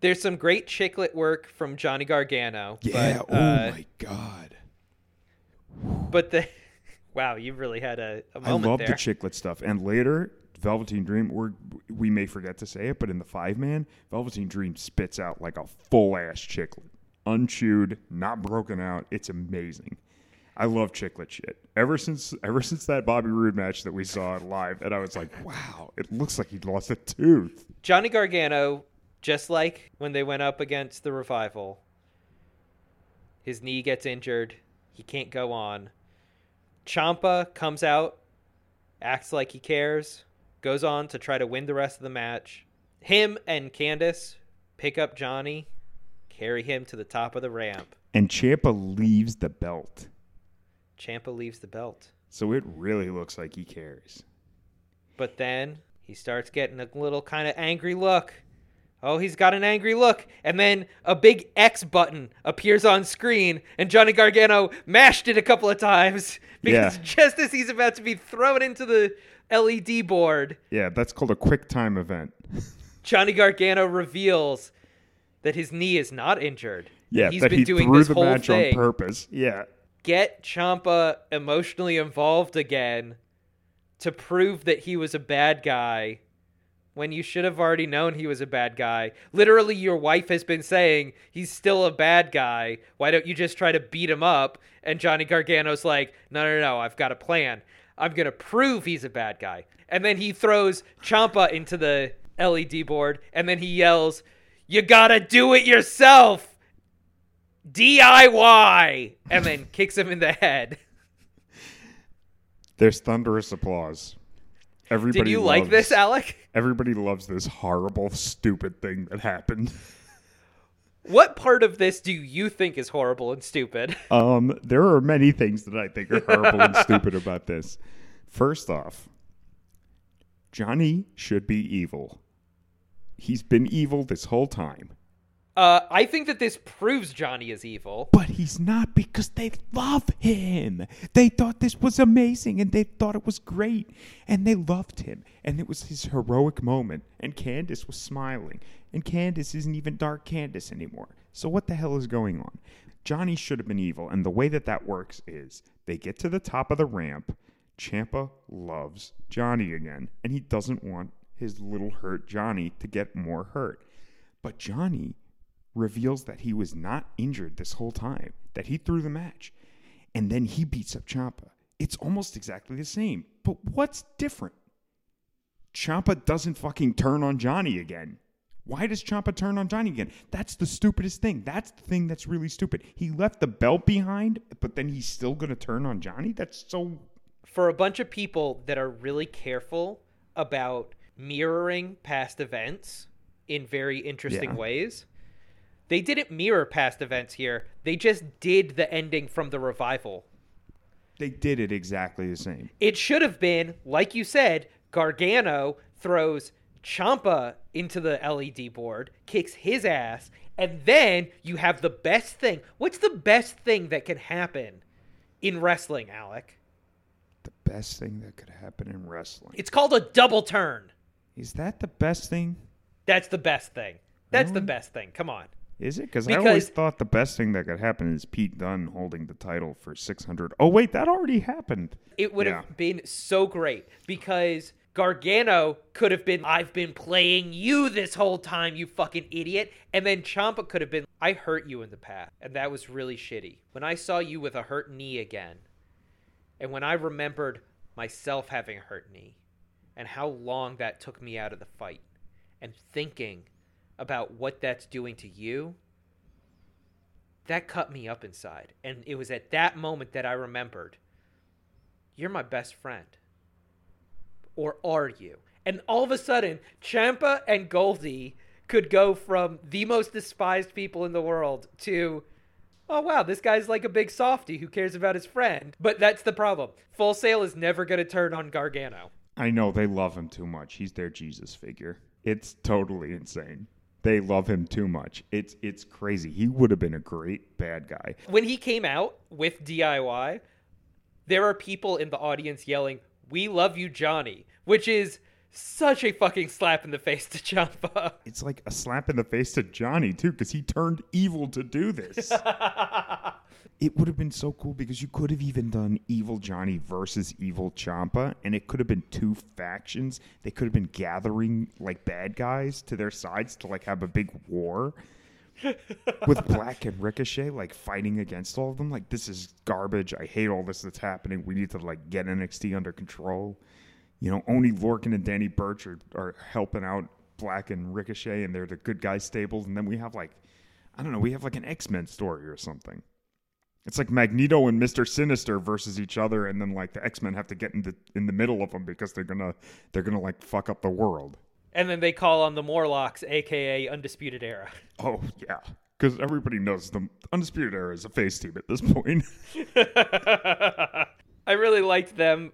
There's some great chiclet work from Johnny Gargano. yeah. But, uh, oh my god. But the wow, you really had a, a I love there. the chiclet stuff. And later, Velveteen Dream, we're, we may forget to say it, but in the five man, Velveteen Dream spits out like a full ass chiclet. Unchewed, not broken out. It's amazing. I love chiclet shit. Ever since ever since that Bobby Roode match that we saw live, and I was like, wow, it looks like he lost a tooth. Johnny Gargano, just like when they went up against the revival, his knee gets injured. He can't go on. Ciampa comes out, acts like he cares, goes on to try to win the rest of the match. Him and Candice pick up Johnny, carry him to the top of the ramp. And Ciampa leaves the belt. Ciampa leaves the belt. So it really looks like he cares. But then he starts getting a little kind of angry look. Oh, he's got an angry look. And then a big X button appears on screen, and Johnny Gargano mashed it a couple of times because Yeah. just as he's about to be thrown into the LED board, Yeah, that's called a quick time event. Johnny Gargano reveals that his knee is not injured. Yeah, He's that been he doing threw this the whole match thing. on purpose. Yeah. Get Ciampa emotionally involved again to prove that he was a bad guy when you should have already known he was a bad guy. Literally, your wife has been saying he's still a bad guy. Why don't you just try to beat him up? And Johnny Gargano's like, no, no, no, I've got a plan. I'm going to prove he's a bad guy. And then he throws Ciampa into the LED board and then he yells, You gotta do it yourself! DIY! And then kicks him in the head. There's thunderous applause. Everybody Did you like loves- this, Alec? Everybody loves this horrible, stupid thing that happened. What part of this do you think is horrible and stupid? Um, there are many things that I think are horrible and stupid about this. First off, Johnny should be evil. He's been evil this whole time. Uh, I think that this proves Johnny is evil. But he's not because they love him. They thought this was amazing and they thought it was great and they loved him. And it was his heroic moment. And Candice was smiling. And Candice isn't even Dark Candice anymore. So what the hell is going on? Johnny should have been evil. And the way that that works is they get to the top of the ramp. Ciampa loves Johnny again. And he doesn't want his little hurt Johnny to get more hurt. But Johnny reveals that he was not injured this whole time, that he threw the match, and then he beats up Ciampa. It's almost exactly the same. But what's different? Ciampa doesn't fucking turn on Johnny again. Why does Ciampa turn on Johnny again? That's the stupidest thing. That's the thing that's really stupid. He left the belt behind, but then he's still going to turn on Johnny? That's so. For a bunch of people that are really careful about mirroring past events in very interesting Yeah. ways, they didn't mirror past events here. They just did the ending from the revival. They did it exactly the same. It should have been, like you said, Gargano throws Ciampa into the LED board, kicks his ass, and then you have the best thing. What's the best thing that can happen in wrestling, Alec? The best thing that could happen in wrestling. It's called a double turn. Is that the best thing? That's the best thing. That's the best thing. Come on. Is it? Because I always thought the best thing that could happen is Pete Dunne holding the title for 600. Oh, wait, that already happened. It would Yeah. have been so great because Gargano could have been, I've been playing you this whole time, you fucking idiot. And then Ciampa could have been, I hurt you in the past. And that was really shitty. When I saw you with a hurt knee again, and when I remembered myself having a hurt knee, and how long that took me out of the fight, and thinking about what that's doing to you, that cut me up inside. And it was at that moment that I remembered you're my best friend. Or are you? And all of a sudden, Ciampa and Goldie could go from the most despised people in the world to, oh wow, this guy's like a big softy who cares about his friend. But that's the problem. Full Sail is never going to turn on Gargano. I know they love him too much. He's their Jesus figure. It's totally insane. They love him too much. It's it's crazy. He would have been a great bad guy. When he came out with DIY, there are people in the audience yelling, We love you, Johnny, which is such a fucking slap in the face to Ciampa. It's like a slap in the face to Johnny too, because he turned evil to do this. it would have been so cool because you could have even done evil Johnny versus evil Ciampa, and it could have been two factions. They could have been gathering like bad guys to their sides to like have a big war. with Black and Ricochet like fighting against all of them. Like this is garbage. I hate all this that's happening. We need to like get NXT under control. You know, only Lorcan and Danny Burch are, are helping out Black and Ricochet, and they're the good guy stables. And then we have like, I don't know, we have like an X Men story or something. It's like Magneto and Mister Sinister versus each other, and then like the X Men have to get in the in the middle of them because they're gonna they're gonna like fuck up the world. And then they call on the Morlocks, aka Undisputed Era. Oh yeah, because everybody knows the Undisputed Era is a face team at this point. I really liked them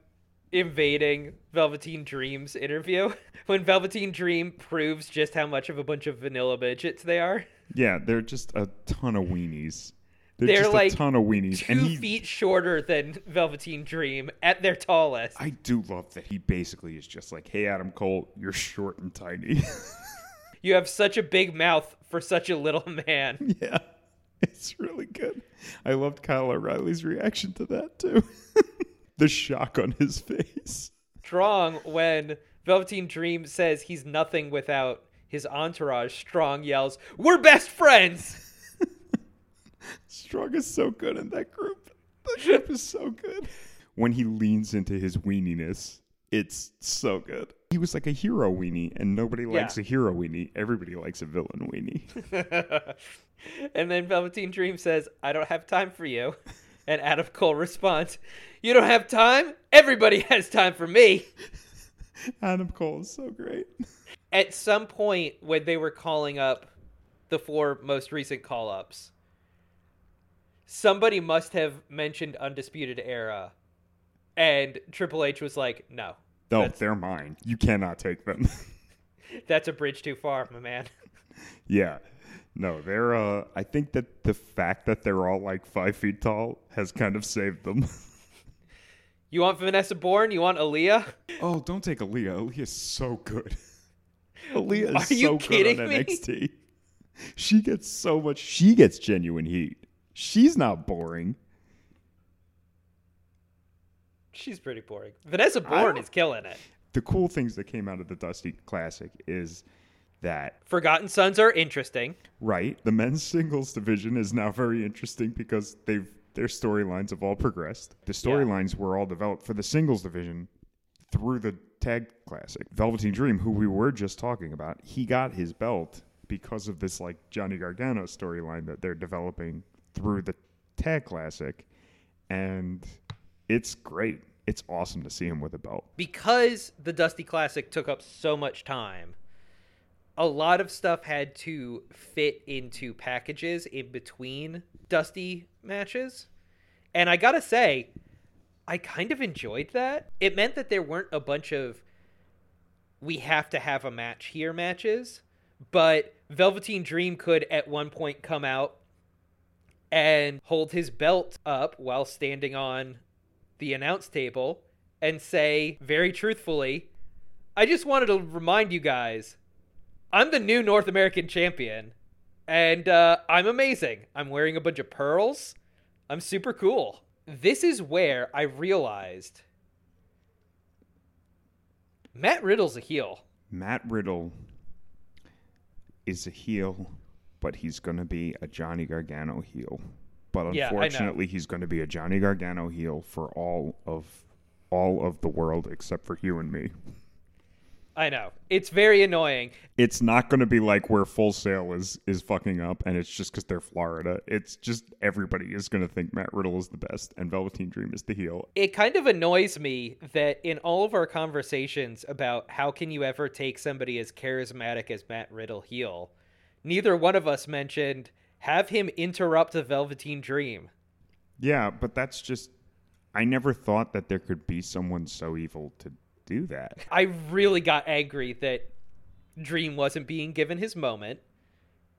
invading Velveteen Dream's interview when Velveteen Dream proves just how much of a bunch of vanilla midgets they are. yeah, they're just a ton of weenies. They're, They're just like a ton of weenies, Two and he. feet shorter than Velveteen Dream at their tallest. I do love that he basically is just like, "Hey, Adam Cole, you're short and tiny." You have such a big mouth for such a little man. yeah, it's really good. I loved Kyle O'Reilly's reaction to that too. the shock on his face. Strong when Velveteen Dream says he's nothing without his entourage. Strong yells, "We're best friends." Strong is so good in that group. The group is so good. When he leans into his weeniness, it's so good. He was like a hero weenie, and nobody likes Yeah. a hero weenie. Everybody likes a villain weenie. and then Velveteen Dream says, "I don't have time for you." And Adam Cole responds, "You don't have time? Everybody has time for me." Adam Cole is so great. At some point when they were calling up the four most recent call-ups, somebody must have mentioned Undisputed Era, and Triple H was like, "No, No, they're mine. You cannot take them. that's a bridge too far, my man." yeah. No, they're uh I think that the fact that they're all like five feet tall has kind of saved them. You want Vanessa Borne? You want Aliyah? oh, don't take Aliyah. Aliyah's so good. Aliyah is Are you so kidding good on me? She gets so much she gets genuine heat. She's not boring. She's pretty boring. Vanessa Borne is killing it. The cool things that came out of the Dusty Classic is that Forgotten Sons are interesting. right, the men's singles division is now very interesting because they've their storylines have all progressed. The storylines were all developed for the singles division through the tag classic. Velveteen Dream, who we were just talking about, he got his belt because of this like Johnny Gargano storyline that they're developing through the tag classic. And it's great. It's awesome to see him with a belt. because the Dusty Classic took up so much time, a lot of stuff had to fit into packages in between Dusty matches. And I gotta say, I kind of enjoyed that. It meant that there weren't a bunch of we have to have a match here matches, but Velveteen Dream could at one point come out and hold his belt up while standing on the announce table and say very truthfully, I just wanted to remind you guys, I'm the new North American champion, and uh, I'm amazing. I'm wearing a bunch of pearls. I'm super cool. This is where I realized Matt Riddle's a heel. Matt Riddle is a heel, but he's going to be a Johnny Gargano heel. But Yeah, unfortunately, he's going to be a Johnny Gargano heel for all of all of the world except for you and me. I know. It's very annoying. It's not going to be like where Full Sail is is fucking up, and it's just because they're Florida. It's just everybody is going to think Matt Riddle is the best, and Velveteen Dream is the heel. it kind of annoys me that in all of our conversations about how can you ever take somebody as charismatic as Matt Riddle heel, neither one of us mentioned have him interrupt the Velveteen Dream. Yeah, but that's just. I never thought that there could be someone so evil to do that. I really got angry that Dream wasn't being given his moment.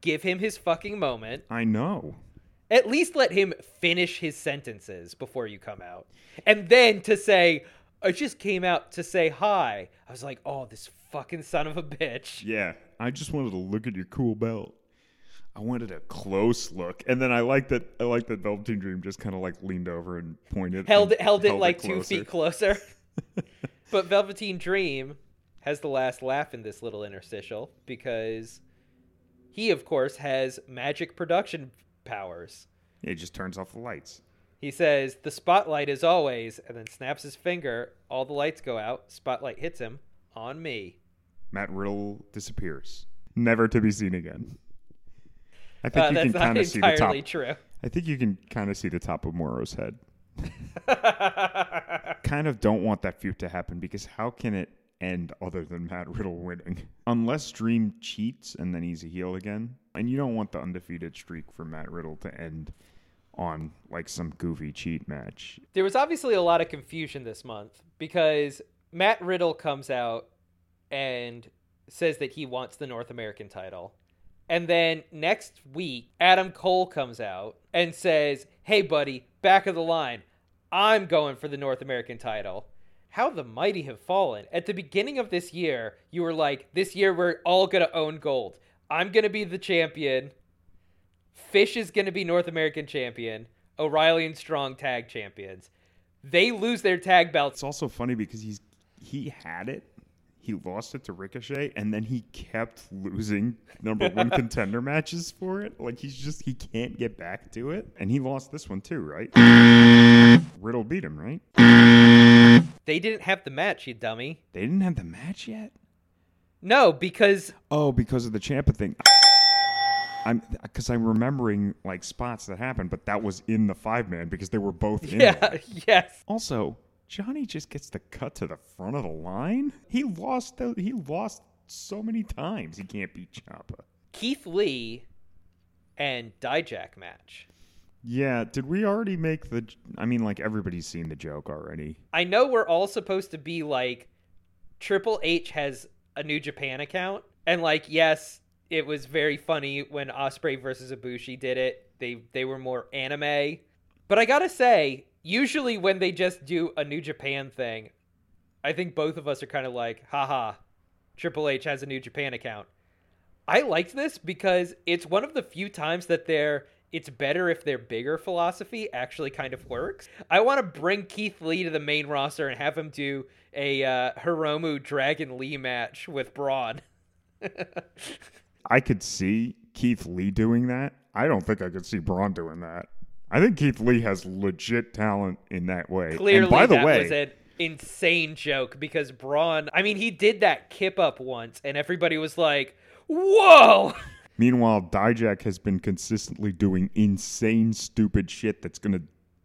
Give him his fucking moment. I know. At least let him finish his sentences before you come out. And then to say, I just came out to say hi. I was like, oh, this fucking son of a bitch. Yeah, I just wanted to look at your cool belt. I wanted a close look, and then I like that. I like that Velveteen Dream just kind of like leaned over and pointed. held and it held it like two feet closer. but Velveteen Dream has the last laugh in this little interstitial because he, of course, has magic production powers. Yeah, he just turns off the lights. He says, "The spotlight is always," and then snaps his finger. All the lights go out. Spotlight hits him on me. Matt Riddle disappears, never to be seen again. I think Uh, you can kind of see the top. true. I think you can kind of see the top of Mauro's head. kind of don't want that feud to happen because how can it end other than Matt Riddle winning? Unless Dream cheats and then he's a heel again. And you don't want the undefeated streak for Matt Riddle to end on like some goofy cheat match. there was obviously a lot of confusion this month because Matt Riddle comes out and says that he wants the North American title. And then next week, Adam Cole comes out and says, Hey, buddy, back of the line. I'm going for the North American title. How the mighty have fallen. At the beginning of this year, you were like, This year we're all going to own gold. I'm going to be the champion. Fish is going to be North American champion. O'Reilly and Strong tag champions. They lose their tag belts. It's also funny because he's he had it, he lost it to Ricochet, and then he kept losing number one contender matches for it. Like he's just he can't get back to it, and he lost this one too, right? Riddle beat him, right? They didn't have the match, you dummy. They didn't have the match yet. No, because Oh, because of the Ciampa thing. I'm because I'm remembering like spots that happened, but that was in the five man because they were both in. yeah, yes. Also, Johnny just gets the cut to the front of the line. He lost. The, he lost so many times. He can't beat Ciampa. Keith Lee and Dijak match. Yeah. Did we already make the? I mean, like everybody's seen the joke already. I know we're all supposed to be like Triple H has a New Japan account, and like yes, it was very funny when Osprey versus Ibushi did it. They they were more anime, but I gotta say, usually when they just do a New Japan thing, I think both of us are kind of like, haha, Triple H has a New Japan account. I liked this because it's one of the few times that they're it's better if their bigger philosophy actually kind of works. I want to bring Keith Lee to the main roster and have him do a uh, Hiromu Dragon Lee match with Braun. I could see Keith Lee doing that. I don't think I could see Braun doing that. I think Keith Lee has legit talent in that way. Clearly, and by the that way, was an insane joke because Braun. I mean, he did that kip up once, and everybody was like, "Whoa!" Meanwhile, Dijak has been consistently doing insane, stupid shit that's going to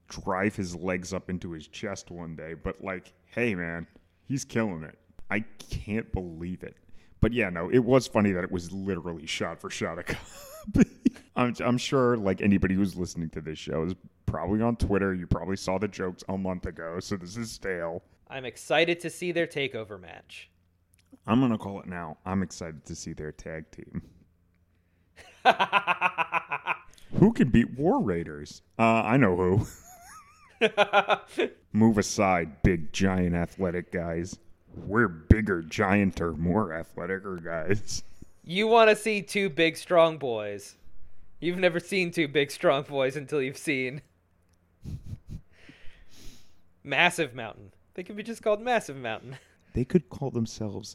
drive his legs up into his chest one day. But, like, hey, man, he's killing it. I can't believe it. But yeah, no, it was funny that it was literally shot for shot a copy. I'm, I'm sure, like, anybody who's listening to this show is probably on Twitter. You probably saw the jokes a month ago, so this is stale. I'm excited to see their takeover match. I'm going to call it now. I'm excited to see their tag team. Who can beat War Raiders? Uh, I know who. Move aside, big, giant, athletic guys. We're bigger, gianter, more athleticer guys. You want to see two big, strong boys. You've never seen two big, strong boys until you've seen Massive Mountain. They could be just called Massive Mountain. They could call themselves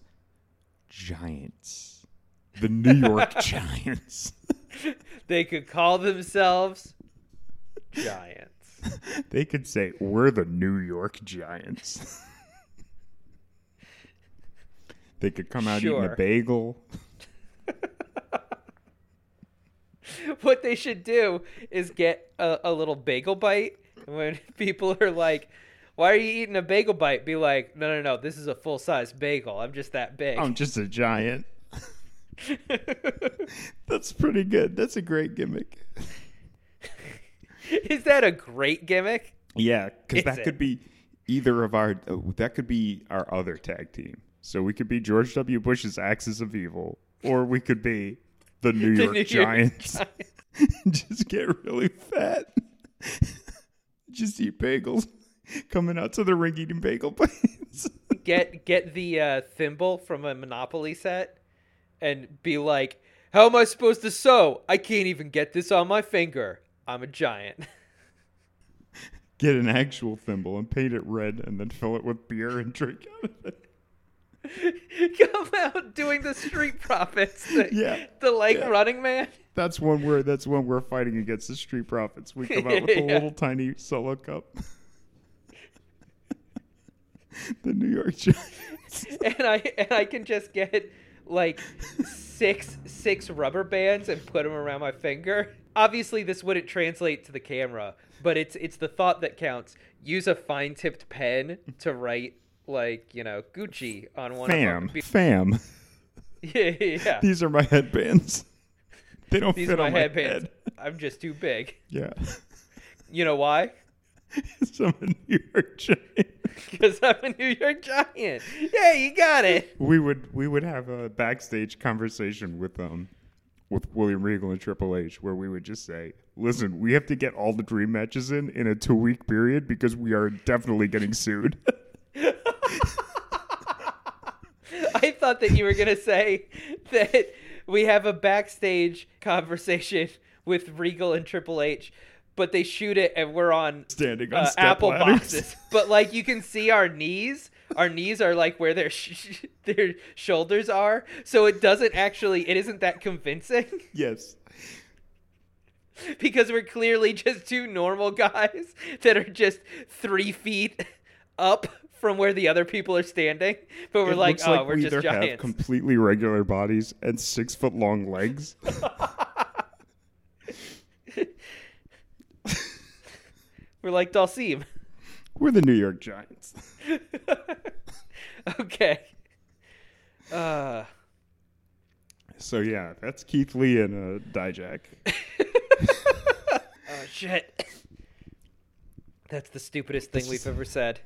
Giants. The New York Giants. They could call themselves Giants. they could say, We're the New York Giants. they could come out eating a bagel. what they should do is get a, a little bagel bite. When people are like, "Why are you eating a bagel bite?" Be like, "No, no, no. This is a full size bagel. I'm just that big." I'm just a giant. That's pretty good. That's a great gimmick. is that a great gimmick? Yeah, because that it? could be either of our. oh, that could be our other tag team. So we could be George W. Bush's Axis of Evil, or we could be the New The York New York Giants. Just get really fat. Just eat bagels. Coming out to the ring eating bagel bites. Get get the uh, thimble from a Monopoly set, and be like, "How am I supposed to sew? I can't even get this on my finger. I'm a giant." get an actual thimble and paint it red, and then fill it with beer and drink out of it. Come out doing the Street Profits thing. Yeah. The like Yeah. running man. That's when we're that's when we're fighting against the street profits. We come out with a Yeah. little tiny solo cup. the New York Giants. and I and I can just get like six six rubber bands and put them around my finger. Obviously, this wouldn't translate to the camera, but it's it's the thought that counts. Use a fine tipped pen to write like you know Gucci on one Fam, of them. fam. Yeah, yeah. yeah. These are my headbands. They don't These fit are my on my headbands. head. I'm just too big. Yeah. You know why? so I'm a New York Giant. Because I'm a New York Giant. Yeah, you got it. We would we would have a backstage conversation with um with William Regal and Triple H where we would just say, "Listen, we have to get all the dream matches in in a two week period because we are definitely getting sued." I thought that you were gonna say that we have a backstage conversation with Regal and Triple H, but they shoot it and we're on Standing on uh, apple ladders. boxes. But like you can see our knees. Our knees are like where their sh- their shoulders are, so it doesn't actually. It isn't that convincing Yes. because we're clearly just two normal guys that are just three feet up from where the other people are standing. But we're It like, oh, like we're we just either have giants. completely regular bodies and six foot long legs. we're like Dhalsim. We're the New York Giants. okay. Uh, So yeah, that's Keith Lee and uh, Dijak. oh shit. That's the stupidest thing we've ever said.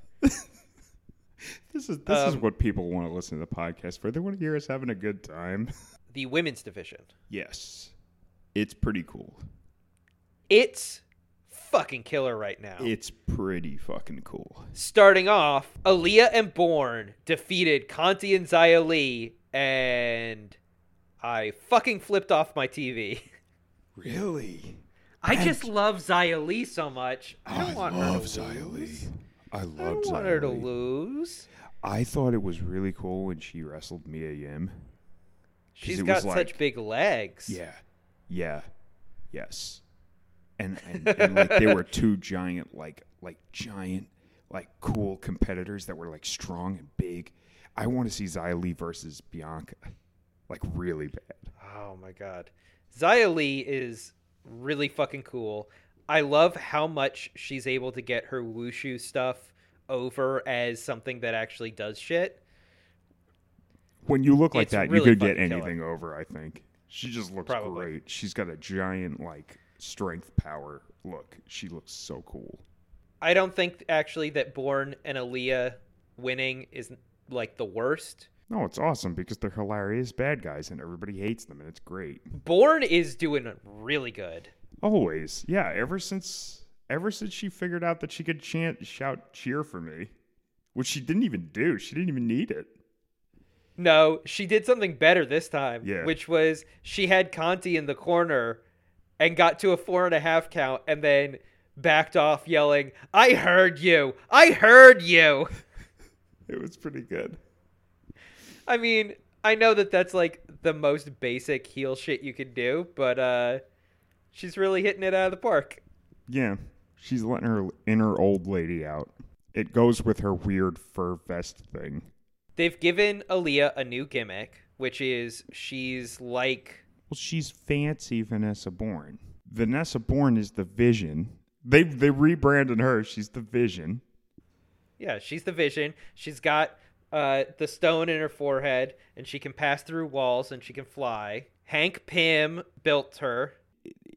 This is this is Um, what people want to listen to the podcast for. They want to hear us having a good time. The women's division. Yes, it's pretty cool. It's fucking killer right now. It's pretty fucking cool. Starting off, Aliyah and Borne defeated Conti and Xia Li, and I fucking flipped off my TV. Really? I just love Xia Li so much. I don't want her to I I love don't want her to lose. I thought it was really cool when she wrestled Mia Yim. She's got was such big legs. Yeah, yeah, yes, and and, and like they were two giant, like like giant, like cool competitors that were like strong and big. I want to see Xia versus Bianca, like really bad. Oh my god. Xia Li is really fucking cool. I love how much she's able to get her wushu stuff over as something that actually does shit. When you look like It's that, really you could get fucking killer. anything over. I think she just looks Probably. great. She's got a giant like strength power look. She looks so cool. I don't think actually that Borne and Aliyah winning is like the worst. No, it's awesome because they're hilarious bad guys and everybody hates them and it's great. Borne is doing really good. Always. Yeah, ever since ever since she figured out that she could chant shout cheer for me, which she didn't even do. She didn't even need it. No, she did something better this time, Yeah. which was she had Conti in the corner and got to a four and a half count and then backed off yelling, I heard you! I heard you! It was pretty good. I mean, I know that that's like the most basic heel shit you can do, but uh she's really hitting it out of the park. Yeah. She's letting her inner old lady out. It goes with her weird fur vest thing. They've given Aliyah a new gimmick, which is she's like Well, she's fancy Vanessa Borne. Vanessa Borne is the vision. They they rebranded her. She's the vision. Yeah, she's the vision. She's got uh, the stone in her forehead, and she can pass through walls, and she can fly. Hank Pym built her.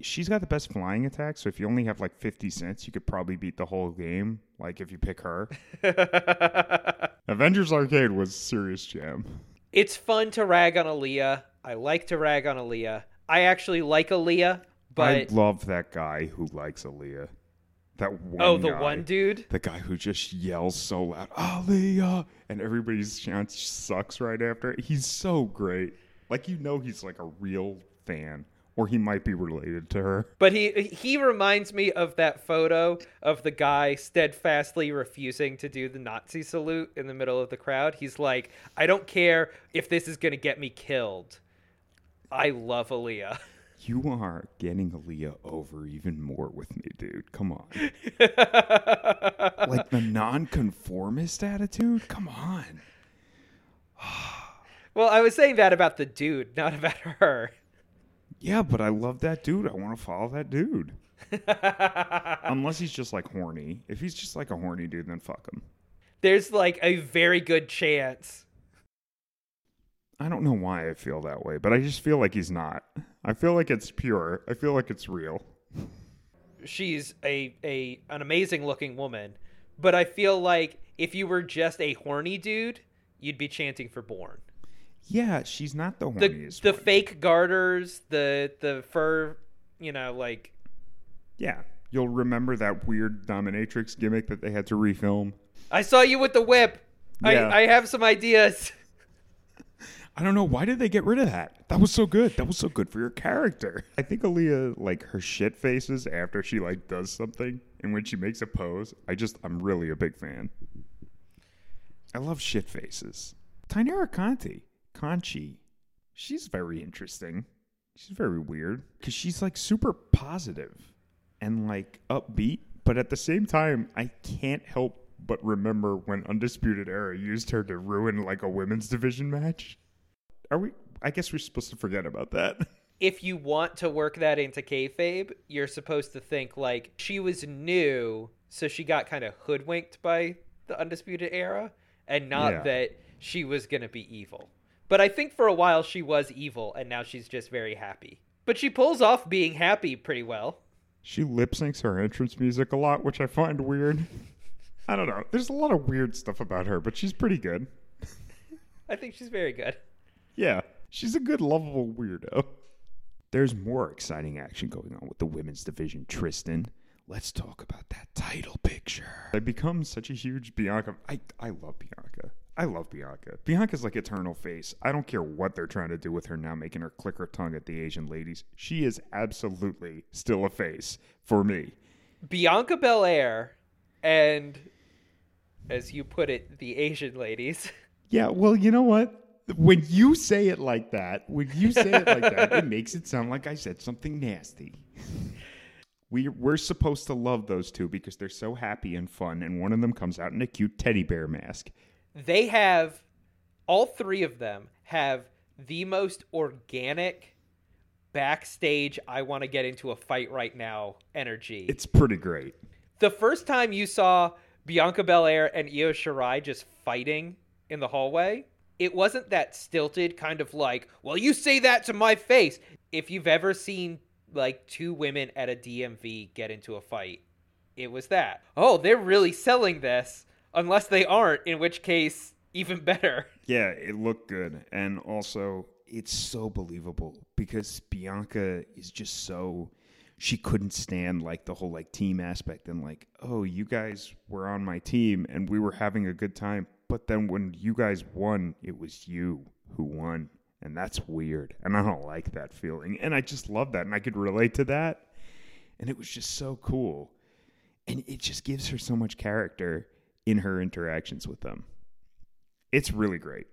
She's got the best flying attack, so if you only have like 50 cents, you could probably beat the whole game. Like if you pick her. Avengers Arcade was serious jam. it's fun to rag on Aliyah. I like to rag on Aliyah. I actually like Aliyah, but I love that guy who likes Aliyah. That one oh, the guy. one dude. The guy who just yells so loud, Aliyah, and everybody's chance sucks right after. He's so great. Like you know he's like a real fan. Or he might be related to her. But he he reminds me of that photo of the guy steadfastly refusing to do the Nazi salute in the middle of the crowd. He's like, I don't care if this is gonna get me killed. I love Aliyah. You are getting Aliyah over even more with me, dude. Come on. like the nonconformist attitude? Come on. well, I was saying that about the dude, not about her. Yeah, but I love that dude. I want to follow that dude. Unless he's just like horny. If he's just like a horny dude, then fuck him. There's like a very good chance. I don't know why I feel that way, but I just feel like he's not. I feel like it's pure. I feel like it's real. She's a, a an amazing looking woman, but I feel like if you were just a horny dude, you'd be chanting for Borne. Yeah, she's not the the horniest. the one. fake garters, the the fur, you know, like Yeah, you'll remember that weird dominatrix gimmick that they had to refilm. I saw you with the whip. Yeah. I I have some ideas. I don't know why did they get rid of that. That was so good. That was so good for your character. I think Aliyah like her shit faces after she like does something and when she makes a pose. I just I'm really a big fan. I love shit faces. Taynara Conti, Conchi, she's very interesting. She's very weird because she's like super positive and like upbeat, but at the same time, I can't help but remember when Undisputed Era used her to ruin like a women's division match. Are we? I guess we're supposed to forget about that. If you want to work that into kayfabe, you're supposed to think like she was new, so she got kind of hoodwinked by the Undisputed Era, and not Yeah. that she was going to be evil. But I think for a while she was evil, and now she's just very happy. But she pulls off being happy pretty well. She lip syncs her entrance music a lot, which I find weird. I don't know. There's a lot of weird stuff about her, but she's pretty good. I think she's very good. Yeah, she's a good, lovable weirdo. There's more exciting action going on with the women's division, Tristan. Let's talk about that title picture. I become such a huge Bianca. I, I love Bianca. I love Bianca. Bianca's like eternal face. I don't care what they're trying to do with her now, making her click her tongue at the Asian ladies. She is absolutely still a face for me. Bianca Belair and, as you put it, the Asian ladies. Yeah, well, you know what? When you say it like that, when you say it like that, it makes it sound like I said something nasty. We we're supposed to love those two because they're so happy and fun, and one of them comes out in a cute teddy bear mask. They have all three of them have the most organic backstage I want to get into a fight right now energy. It's pretty great. the first time you saw Bianca Belair and Io Shirai just fighting in the hallway, it wasn't that stilted kind of like, well, you say that to my face. If you've ever seen like two women at a DMV get into a fight, it was that. Oh, they're really selling this. Unless they aren't, in which case, even better. Yeah, it looked good, and also it's so believable because Bianca is just so she couldn't stand like the whole like team aspect and like oh you guys were on my team and we were having a good time. But then when you guys won it was you who won. And that's weird. And I don't like that feeling. And I just love that. And I could relate to that. And it was just so cool. And it just gives her so much character in her interactions with them it's really great,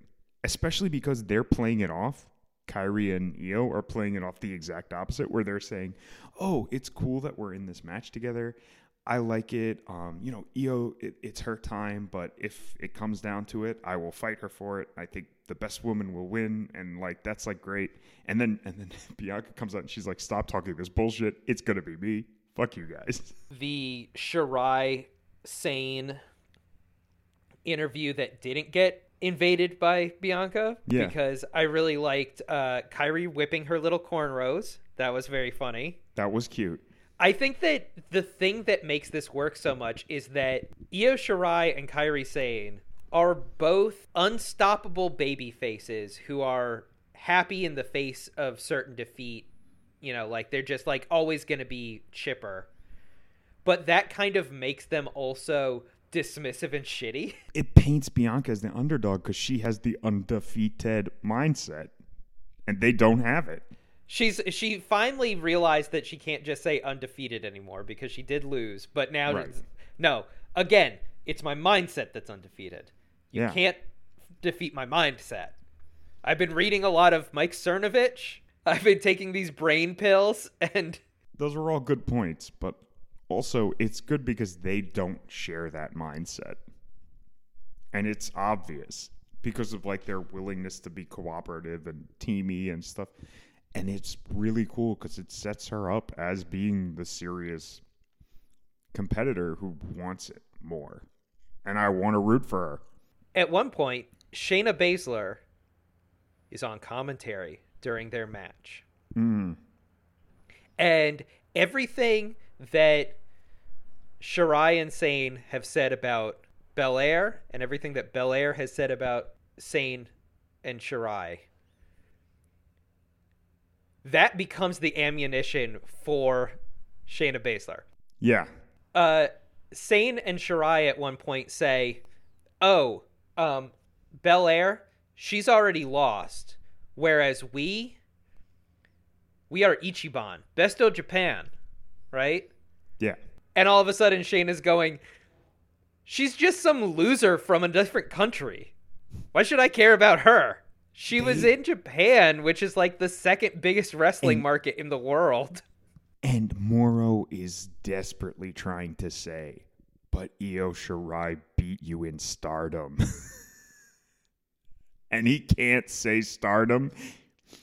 especially because they're playing it off. Kairi and Io are playing it off the exact opposite, where they're saying, "Oh, it's cool that we're in this match together. I like it. Um, you know, Io, it, it's her time, but if it comes down to it, I will fight her for it. I think the best woman will win, and like that's like great. And then and then Bianca comes out and she's like, "Stop talking this bullshit. It's gonna be me. Fuck you guys." The Shirai Sane interview that didn't get invaded by Bianca Yeah. because I really liked uh, Kairi whipping her little cornrows. That was very funny. That was cute. I think that the thing that makes this work so much is that Io Shirai and Kairi Sane are both unstoppable baby faces who are happy in the face of certain defeat. You know, like they're just like always going to be chipper. But that kind of makes them also dismissive and shitty. It paints Bianca as the underdog because she has the undefeated mindset, and they don't have it. She's she finally realized that she can't just say undefeated anymore because she did lose, but now Right. no, again, it's my mindset that's undefeated. You Yeah. can't defeat my mindset. I've been reading a lot of Mike Cernovich. I've been taking these brain pills and Those were all good points, but also it's good because they don't share that mindset. And it's obvious because of like their willingness to be cooperative and teamy and stuff. And it's really cool because it sets her up as being the serious competitor who wants it more. And I want to root for her. at one point, Shayna Baszler is on commentary during their match. Mm. And everything that Shirai and Sane have said about Belair and everything that Belair has said about Sane and Shirai, that becomes the ammunition for Shayna Baszler. Yeah. Uh, Sane and Shirai at one point say, "Oh, um, Belair, she's already lost. Whereas we, we are Ichiban, Besto Japan, right? Yeah. And all of a sudden, Shayna is going, she's just some loser from a different country. Why should I care about her? She was in Japan, which is like the second biggest wrestling And- market in the world. And Mauro is desperately trying to say, but Io Shirai beat you in stardom. and he can't say stardom.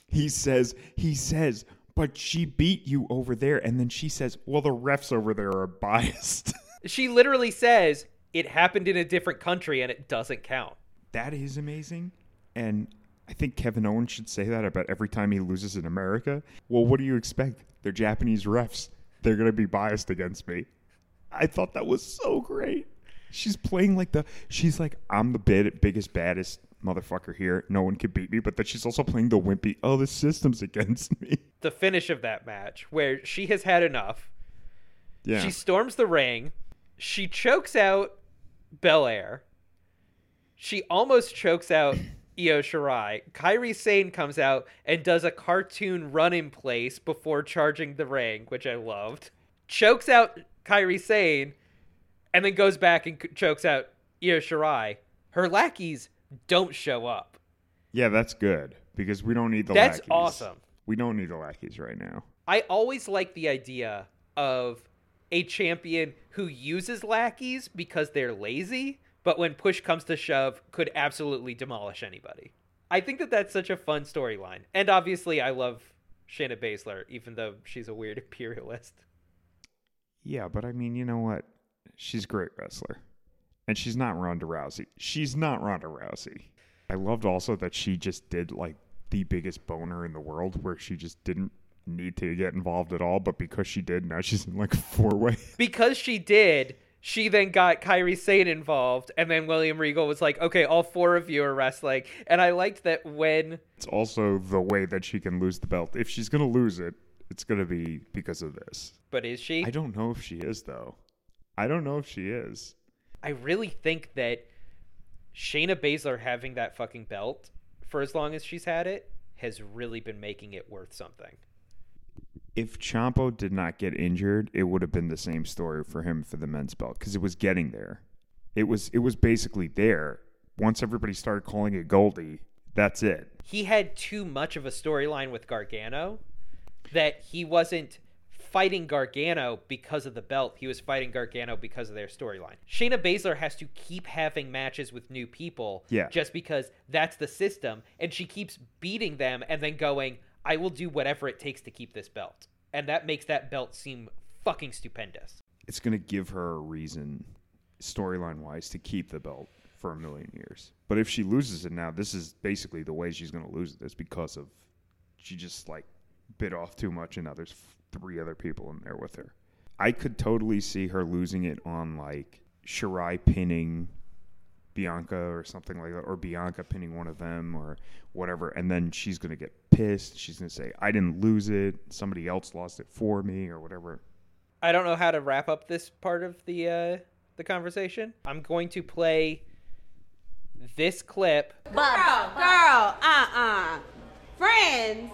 He says, he says, but she beat you over there. And then she says, well, the refs over there are biased. She literally says it happened in a different country and it doesn't count. that is amazing. And I think Kevin Owens should say that about every time he loses in America. Well, what do you expect? They're Japanese refs. They're going to be biased against me. I thought that was so great. She's playing like the, she's like, I'm the big, biggest, baddest motherfucker here. No one can beat me. But then she's also playing the wimpy, oh, the system's against me. The finish of that match, where she has had enough, Yeah. she storms the ring, she chokes out Belair, she almost chokes out Io Shirai. Kairi Sane comes out and does a cartoon run in place before charging the ring, which I loved. Chokes out Kairi Sane, and then goes back and chokes out Io Shirai. Her lackeys don't show up. yeah, that's good because we don't need the lackeys. That's lackeys. awesome. We don't need the lackeys right now. I always like the idea of a champion who uses lackeys because they're lazy, but when push comes to shove, could absolutely demolish anybody. I think that that's such a fun storyline. And obviously, I love Shayna Baszler, even though she's a weird imperialist. Yeah, but I mean, you know what? She's a great wrestler. And she's not Ronda Rousey. She's not Ronda Rousey. I loved also that she just did like the biggest boner in the world where she just didn't need to get involved at all, but because she did, now she's in like a four way. Because she did, she then got Kairi Sane involved, and then William Regal was like, okay, all four of you are wrestling. And I liked that when It's also the way that she can lose the belt. If she's gonna lose it, it's gonna be because of this. but is she? I don't know if she is though. I don't know if she is. I really think that Shayna Baszler having that fucking belt for as long as she's had it has really been making it worth something. if Ciampa did not get injured, it would have been the same story for him for the men's belt because it was getting there. It was it was basically there. Once everybody started calling it Goldie, that's it. He had too much of a storyline with Gargano that he wasn't fighting Gargano because of the belt. He was fighting Gargano because of their storyline. Shayna Baszler has to keep having matches with new people Yeah. just because that's the system. And she keeps beating them and then going, I will do whatever it takes to keep this belt. And that makes that belt seem fucking stupendous. It's gonna give her a reason, storyline wise, to keep the belt for a million years. But if she loses it now, this is basically the way she's gonna lose it. it. Is because of she just like bit off too much, and now there's three other people in there with her. I could totally see her losing it on like Shirai pinning Bianca or something like that, or Bianca pinning one of them or whatever, and then she's gonna get pissed. She's gonna say, "I didn't lose it. Somebody else lost it for me," or whatever. I don't know how to wrap up this part of the uh, the conversation. I'm going to play this clip. Girl, girl, uh-uh. Friends,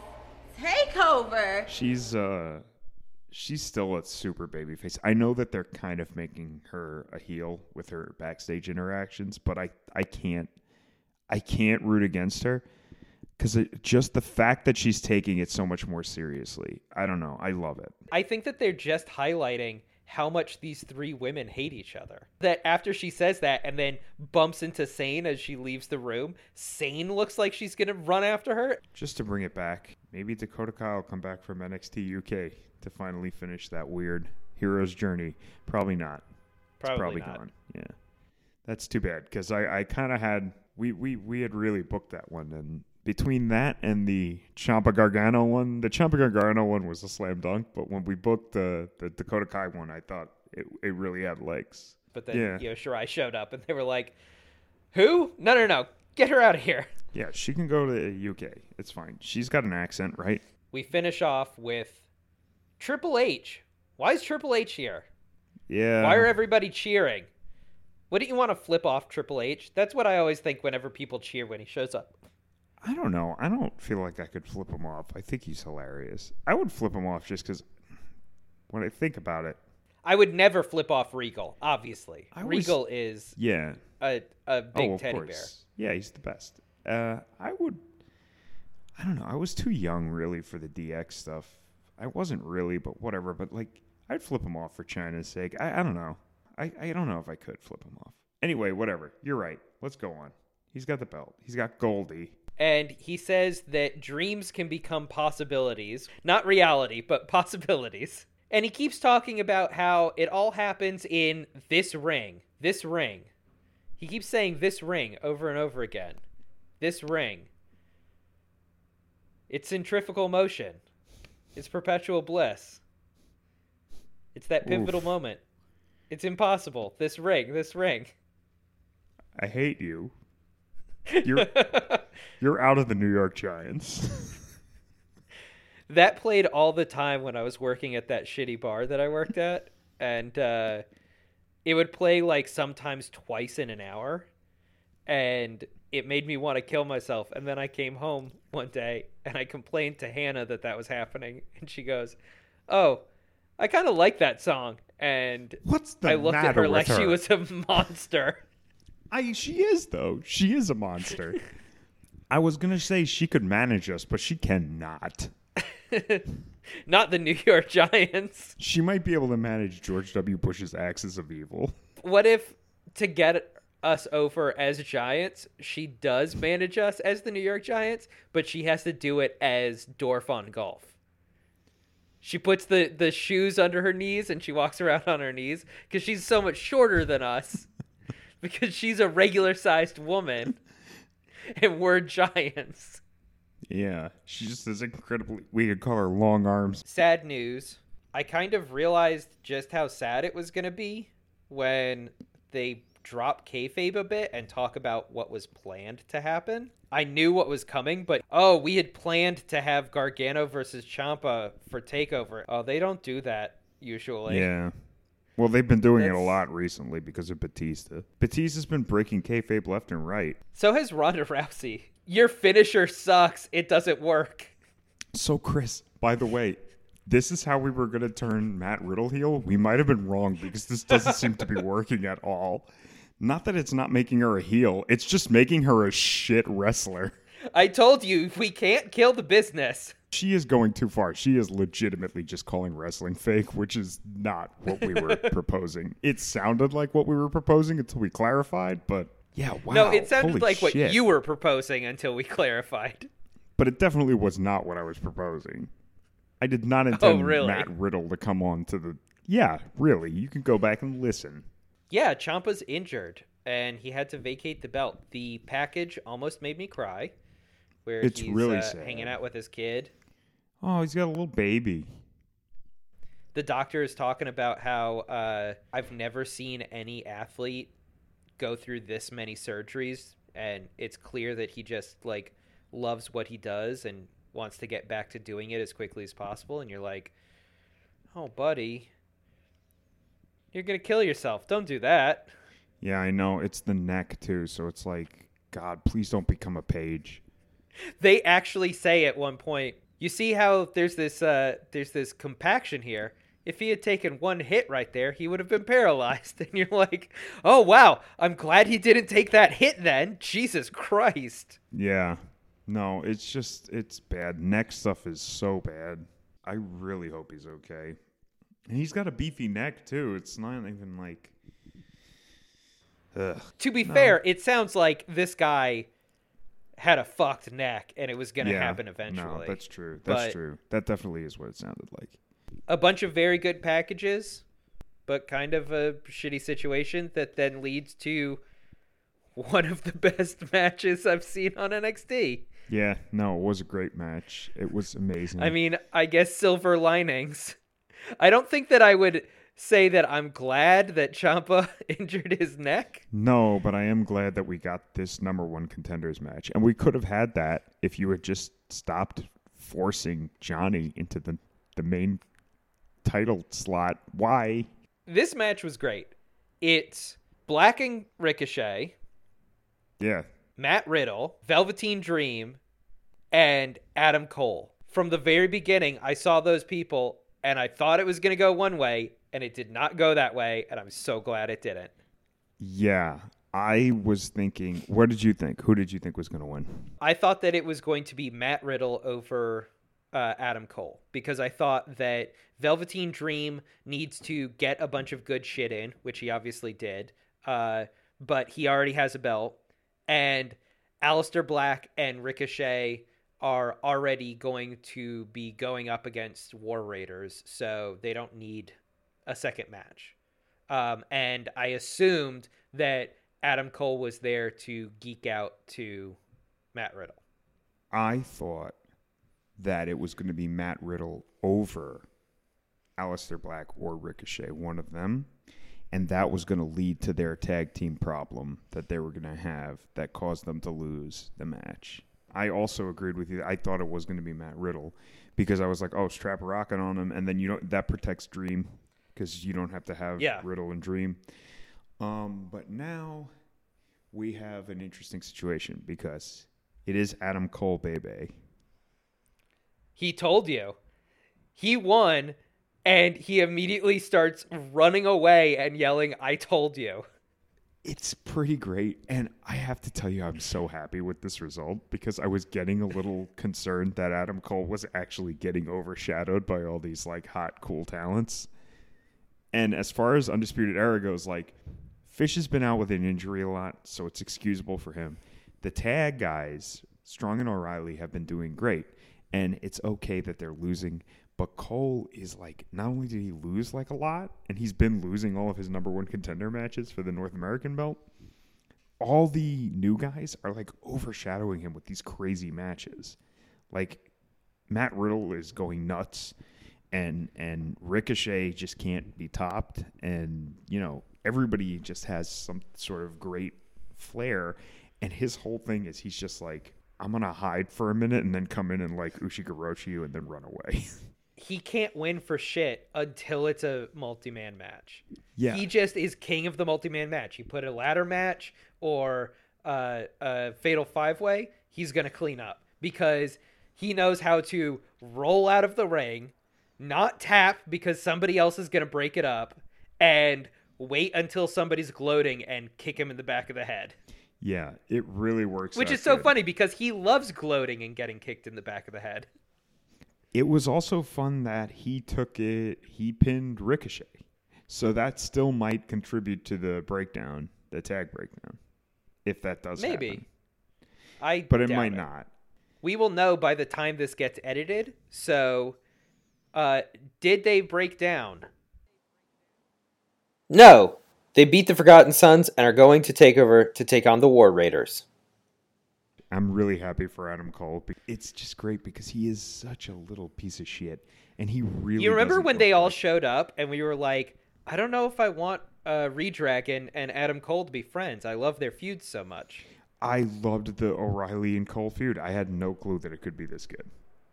takeover. She's uh she's still a super baby face. I know that they're kind of making her a heel with her backstage interactions, but I I can't I can't root against her cuz just the fact that she's taking it so much more seriously. I don't know. I love it. I think that they're just highlighting how much these three women hate each other. That after she says that and then bumps into Sane as she leaves the room, Sane looks like she's going to run after her. Just to bring it back, maybe Dakota Kai will come back from NXT UK to finally finish that weird hero's journey. Probably not. It's Probably probably not. gone. Yeah, that's too bad because I, I kind of had we, we we had really booked that one, and between that and the Ciampa Gargano one, the Ciampa Gargano one was a slam dunk. But when we booked the the Dakota Kai one, I thought it it really had legs. But then Yeah. Io Shirai showed up and they were like, "Who? No, no, no. Get her out of here." Yeah, she can go to the UK. It's fine. She's got an accent, right? We finish off with Triple H. Why is Triple H here? Yeah. Why are everybody cheering? Wouldn't you want to flip off Triple H? That's what I always think whenever people cheer when he shows up. I don't know. I don't feel like I could flip him off. I think he's hilarious. I would flip him off just because when I think about it, I would never flip off Regal. Obviously, was- Regal is yeah. a a oh, big oh, teddy course. Yeah, he's the best. Uh, I would. I don't know. I was too young really for the DX stuff. I wasn't really, but whatever. But like, I'd flip him off for Chyna's sake. I, I don't know. I, I don't know if I could flip him off. Anyway, whatever. You're right. Let's go on. He's got the belt. He's got Goldie. and he says that dreams can become possibilities, not reality, but possibilities. And he keeps talking about how it all happens in this ring, this ring. He keeps saying this ring over and over again. This ring. It's centrifugal motion. It's perpetual bliss. It's that pivotal Oof. moment. It's impossible. This ring, this ring. I hate you. You're you're out of the New York Giants. that played all the time when I was working at that shitty bar that I worked at, and uh, it would play like sometimes twice in an hour, and it made me want to kill myself. And then I came home one day and I complained to Hannah that that was happening, and she goes, "Oh, I kind of like that song." And What's the I looked at her like with she was a monster. I she is though. She is a monster. I was gonna say she could manage us, but she cannot. Not the New York Giants. She might be able to manage George W. Bush's axis of evil. what if to get us over as giants she does manage us as the new york giants but she has to do it as dorf on golf she puts the the shoes under her knees and she walks around on her knees because she's so much shorter than us because she's a regular sized woman and we're giants Yeah, she just is incredibly. We could call her long arms. sad news. I kind of realized just how sad it was going to be when they drop kayfabe a bit and talk about what was planned to happen. I knew what was coming, but oh, we had planned to have Gargano versus Ciampa for Takeover. Oh, they don't do that usually. Yeah. Well, they've been doing it a lot recently because of Batista. Batista's been breaking kayfabe left and right. So has Ronda Rousey. Your finisher sucks. It doesn't work. So, Chris, by the way, this is how we were going to turn Matt Riddle heel. We might have been wrong because this doesn't seem to be working at all. Not that it's not making her a heel, it's just making her a shit wrestler. I told you we can't kill the business. She is going too far. She is legitimately just calling wrestling fake, which is not what we were proposing. It sounded like what we were proposing until we clarified, but yeah, wow. no, it sounded holy like what you were proposing until we clarified. But it definitely was not what I was proposing. I did not intend Oh, really? Matt Riddle to come on to the. Yeah, really. You can go back and listen. Yeah, Ciampa's injured and he had to vacate the belt. The package almost made me cry. Where It's he's really uh, sad. hanging out with his kid. Oh, he's got a little baby. The doctor is talking about how uh, I've never seen any athlete go through this many surgeries, and it's clear that he just like loves what he does and wants to get back to doing it as quickly as possible. And you're like, oh, buddy, you're gonna kill yourself. Don't do that. Yeah, I know. It's the neck, too. So it's like, God, please don't become a Paige. they actually say at one point you see how there's this uh there's this compaction here if he had taken one hit right there he would have been paralyzed and you're like oh wow i'm glad he didn't take that hit then jesus christ Yeah. No, it's just, it's bad. Neck stuff is so bad. I really hope he's okay. And he's got a beefy neck, too. It's not even like. Ugh. to be fair it sounds like this guy had a fucked neck and it was gonna Yeah. happen eventually No, that's true. That's But- true. That definitely is what it sounded like. A bunch of very good packages, but kind of a shitty situation that then leads to one of the best matches I've seen on NXT. Yeah, no, it was a great match. It was amazing. I mean, I guess silver linings. I don't think that I would say that I'm glad that Ciampa injured his neck. no, but I am glad that we got this number one contenders match, and we could have had that if you had just stopped forcing Johnny into the the main title slot. Why? This match was great. It's Black and Ricochet, Yeah, Matt Riddle, Velveteen Dream, and Adam Cole. From the very beginning, I saw those people and I thought it was going to go one way, and it did not go that way, and I'm so glad it didn't. Yeah, I was thinking. What did you think? Who did you think was going to win? I thought that it was going to be Matt Riddle over uh, Adam Cole because I thought that Velveteen Dream needs to get a bunch of good shit in, which he obviously did. Uh, but he already has a belt, and Aleister Black and Ricochet are already going to be going up against War Raiders, so they don't need a second match. Um, and I assumed that Adam Cole was there to geek out to Matt Riddle. I thought that it was going to be Matt Riddle over Aleister Black or Ricochet, one of them. And that was going to lead to their tag team problem that they were going to have that caused them to lose the match. I also agreed with you. I thought it was going to be Matt Riddle because I was like, oh, strap a rocket on him. And then you know that protects Dream because you don't have to have Yeah. Riddle and Dream. Um, but now we have an interesting situation because it is Adam Cole, baby. He told you. He won, and he immediately starts running away and yelling, I told you. It's pretty great. And I have to tell you, I'm so happy with this result because I was getting a little concerned that Adam Cole was actually getting overshadowed by all these like hot, cool talents. And as far as Undisputed Era goes, like Fish has been out with an injury a lot, so it's excusable for him. The tag guys, Strong and O'Reilly, have been doing great. And it's okay that they're losing. But Cole is like, not only did he lose like a lot, and he's been losing all of his number one contender matches for the North American belt, all the new guys are like overshadowing him with these crazy matches. Like Matt Riddle is going nuts and and Ricochet just can't be topped and you know everybody just has some sort of great flair and his whole thing is he's just like I'm going to hide for a minute and then come in and like Ushigoroshi you and then run away. He can't win for shit until it's a multi man match. Yeah. He just is king of the multi man match. You put a ladder match or uh, a fatal five way, he's going to clean up because he knows how to roll out of the ring, not tap because somebody else is going to break it up, and wait until somebody's gloating and kick him in the back of the head. Yeah, it really works Which out is so good. funny because he loves gloating and getting kicked in the back of the head. It was also fun that he took it, he pinned Ricochet. So that still might contribute to the breakdown, the tag breakdown, if that does Maybe. happen. I But it doubt might not. We will know by the time this gets edited. So, uh, did they break down? No, they beat the Forgotten Sons and are going to take over to take on the War Raiders. I'm really happy for Adam Cole. It's just great because he is such a little piece of shit, and he really. you remember when they for all showed up and we were like, I don't know if I want uh, Redragon and Adam Cole to be friends. I love their feud so much. I loved the O'Reilly and Cole feud. I had no clue that it could be this good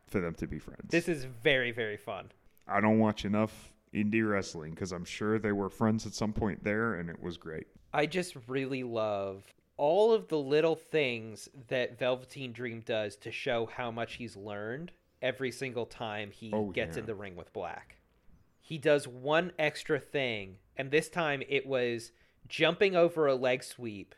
for them to be friends. This is very, very fun. I don't watch enough indie wrestling because I'm sure they were friends at some point there, and it was great. I just really love all of the little things that Velveteen Dream does to show how much he's learned every single time he Oh, gets yeah. in the ring with Black. He does one extra thing, and this time it was jumping over a leg sweep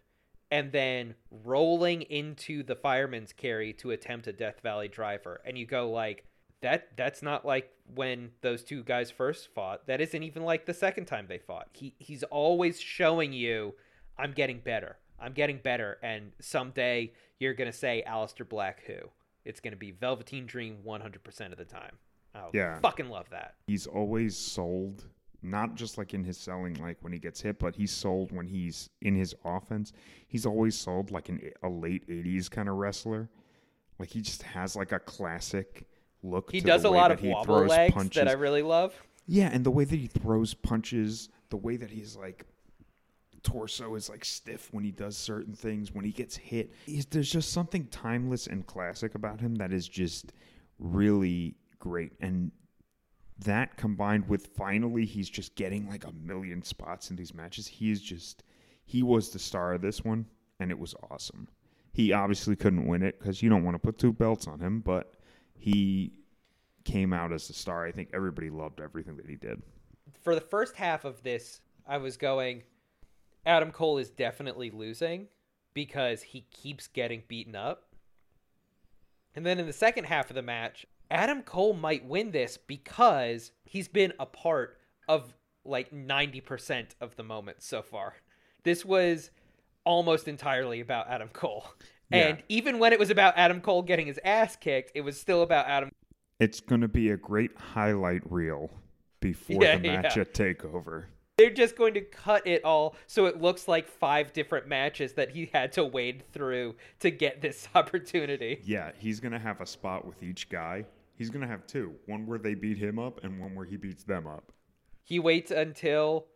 and then rolling into the fireman's carry to attempt a Death Valley driver. And you go like that that's not like when those two guys first fought. That isn't even like the second time they fought. He he's always showing you I'm getting better. I'm getting better and someday you're going to say Aleister Black who. It's going to be Velveteen Dream 100% of the time. I Yeah. fucking love that. He's always sold, not just like in his selling, like when he gets hit, but he's sold when he's in his offense. He's always sold like an, a late 80s kind of wrestler. Like he just has like a classic look. He does a lot of wobble legs punches. that I really love. Yeah, and the way that he throws punches, the way that he's like torso is like stiff when he does certain things, when he gets hit. He's, there's just something timeless and classic about him that is just really great. And that combined with finally he's just getting like a million spots in these matches. He is just he was the star of this one and it was awesome. He obviously couldn't win it because you don't want to put two belts on him, but he came out as a star. I think everybody loved everything that he did. For the first half of this, I was going, Adam Cole is definitely losing because he keeps getting beaten up. And then in the second half of the match, Adam Cole might win this because he's been a part of like 90% of the moments so far. This was almost entirely about Adam Cole. Yeah. And even when it was about Adam Cole getting his ass kicked, it was still about Adam It's going to be a great highlight reel before Yeah, the match yeah. at Takeover. They're just going to cut it all so it looks like five different matches that he had to wade through to get this opportunity. Yeah, he's going to have a spot with each guy. He's going to have two one where they beat him up and one where he beats them up. He waits until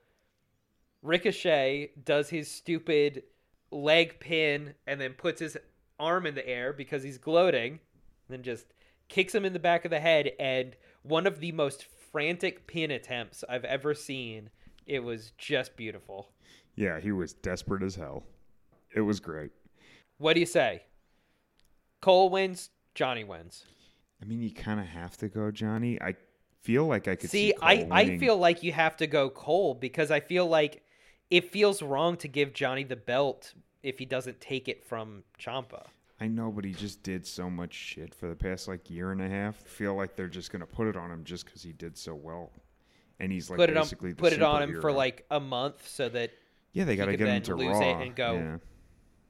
Ricochet does his stupid leg pin and then puts his arm in the air because he's gloating, then just kicks him in the back of the head and one of the most frantic pin attempts I've ever seen. It was just beautiful. Yeah, he was desperate as hell. It was great. What do you say? Cole wins, Johnny wins. I mean, you kind of have to go, Johnny. I feel like I could see. See, I, Cole I winning. feel like you have to go Cole because I feel like it feels wrong to give Johnny the belt if he doesn't take it from Ciampa. I know, but he just did so much shit for the past like year and a half. I feel like they're just gonna put it on him just because he did so well, and he's like put it on put it on him for like a month so that yeah, they got to could get him to lose it and go- Yeah.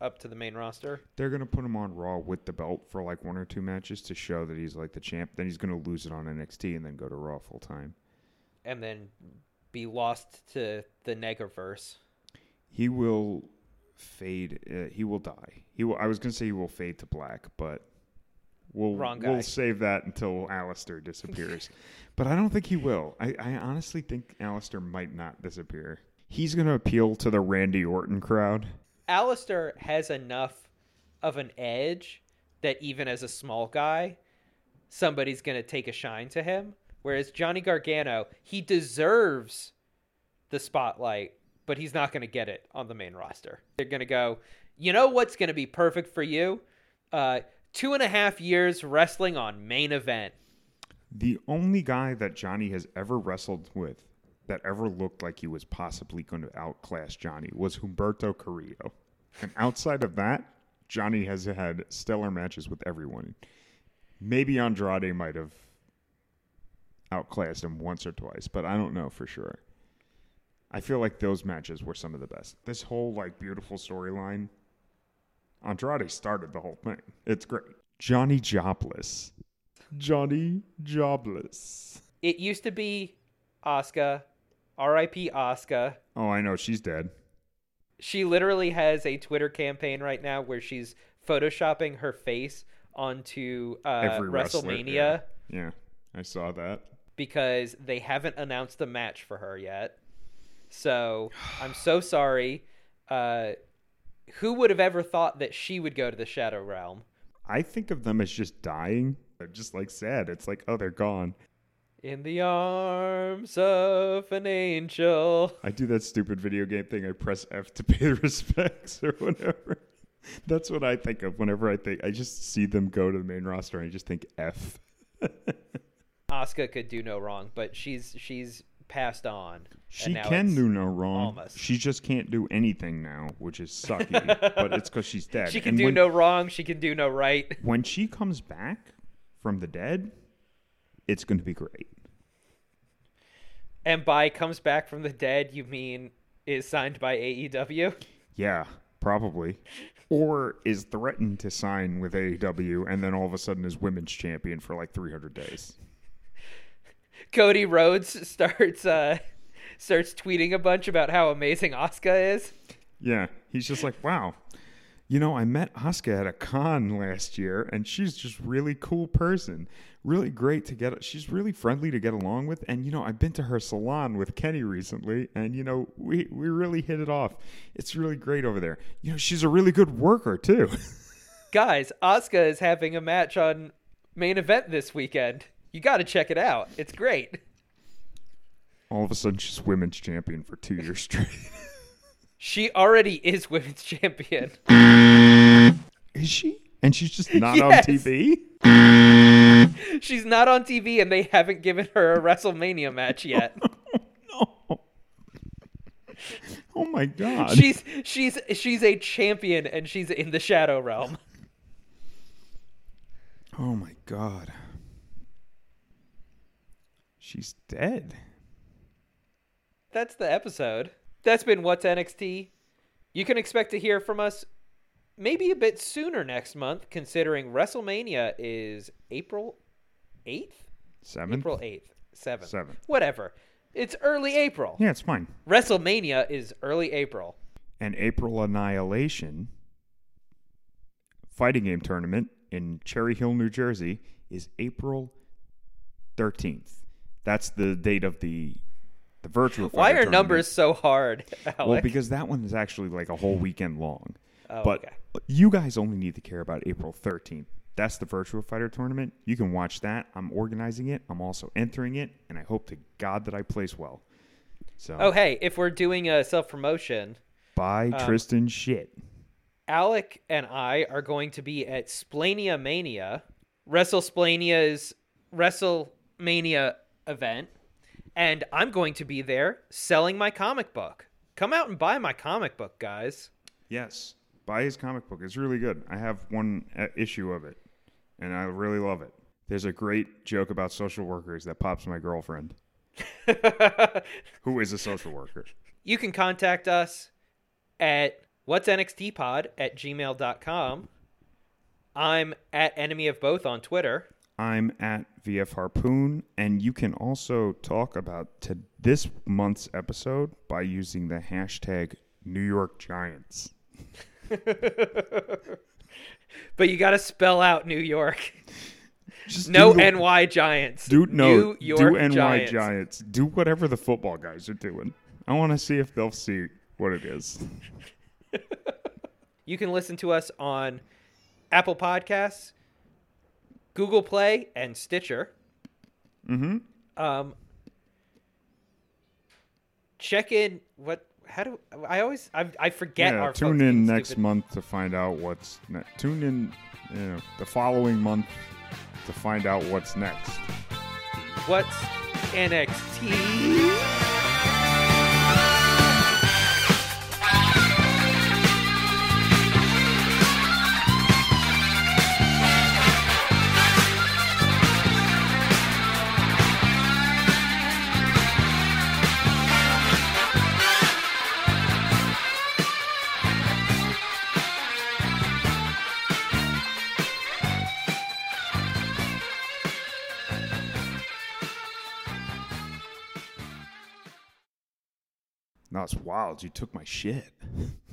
up to the main roster. They're gonna put him on Raw with the belt for like one or two matches to show that he's like the champ. Then he's gonna lose it on NXT and then go to Raw full time. and then be lost to the Negaverse. He will fade. Uh, he will die. He will. I was gonna say he will fade to black, but we'll Wrong we'll save that until Aleister disappears. but I don't think he will. I, I honestly think Aleister might not disappear. He's gonna appeal to the Randy Orton crowd. Aleister has enough of an edge that even as a small guy, somebody's going to take a shine to him. Whereas Johnny Gargano, he deserves the spotlight, but he's not going to get it on the main roster. They're going to go, you know what's going to be perfect for you? Uh, two and a half years wrestling on main event. The only guy that Johnny has ever wrestled with that ever looked like he was possibly going to outclass Johnny was Humberto Carrillo. And outside of that, Johnny has had stellar matches with everyone. Maybe Andrade might have outclassed him once or twice, but I don't know for sure. I feel like those matches were some of the best. This whole like beautiful storyline, Andrade started the whole thing. It's great. Johnny Jobless. Johnny Jobless. It used to be Asuka, R.I.P. Asuka. Oh, I know she's dead. She literally has a Twitter campaign right now where she's photoshopping her face onto uh, WrestleMania Yeah. yeah, I saw that. Because they haven't announced the match for her yet. So I'm so sorry. Uh, who would have ever thought that she would go to the Shadow Realm? I think of them as just dying. They're just like sad. It's like, oh, they're gone. In the arms of an angel. I do that stupid video game thing. I press F to pay the respects or whatever. That's what I think of whenever I think. I just see them go to the main roster and I just think F. Asuka could do no wrong, but she's she's passed on. She can do no wrong. almost. She just can't do anything now, which is sucky. but it's because she's dead. She can And do when- no wrong. She can do no right. when she comes back from the dead, it's going to be great. And by comes back from the dead, you mean is signed by AEW? Yeah, probably. Or is threatened to sign with AEW and then all of a sudden is women's champion for like 300 days. Cody Rhodes starts uh starts tweeting a bunch about how amazing Asuka is. Yeah, he's just like, wow. You know, I met Asuka at a con last year, and she's just really cool person. Really great to get. She's really friendly to get along with, and you know, I've been to her salon with Kenny recently, and you know, we we really hit it off. It's really great over there. You know, she's a really good worker too. Guys, Asuka is having a match on main event this weekend. You got to check it out. It's great. all of a sudden, she's women's champion for two years straight. She already is women's champion. Is she? And she's just not Yes. on TV? She's not on TV and they haven't given her a WrestleMania match yet. No. Oh my god. she's she's she's a champion and she's in the Shadow Realm. oh my god. She's dead. That's the episode. That's been What's NXT. You can expect to hear from us maybe a bit sooner next month, considering WrestleMania is April 8th? Seven? April 8th. 7th. Seventh. Whatever. It's early April. Yeah, it's fine. WrestleMania is early April. And April Annihilation fighting game tournament in Cherry Hill, New Jersey is April 13th. That's the date of the the virtual Why are numbers so hard, Alec? Well, because that one is actually like a whole weekend long. Oh, but okay. you guys only need to care about April 13th. That's the Virtua Fighter tournament. You can watch that. I'm organizing it. I'm also entering it, and I hope to God that I place well. So Oh, hey, if we're doing a self promotion, By um, Tristan shit. Alec and I are going to be at Splania Mania, WrestleSplania's WrestleMania event, and I'm going to be there selling my comic book. Come out and buy my comic book, guys. Yes, buy his comic book. It's really good. I have one uh, issue of it, and I really love it. There's a great joke about social workers that pops my girlfriend, who is a social worker. You can contact us at what's nxtpod at gmail.com. I'm at enemy of both on Twitter. I'm at VF Harpoon, and you can also talk about to this month's episode by using the hashtag New York Giants. But you got to spell out New York. Just No the- NY Giants. Do no, New York do NY Giants. Giants. Do whatever the football guys are doing. I want to see if they'll see what it is. You can listen to us on Apple Podcasts, Google Play, and Stitcher. Mm-hmm. Um, check in. What? How do I always? I, I forget Yeah, our. tune in next stupid- month to find out what's ne- tune in you know, the following month to find out what's next. What's NXT? Wild. You took my shit.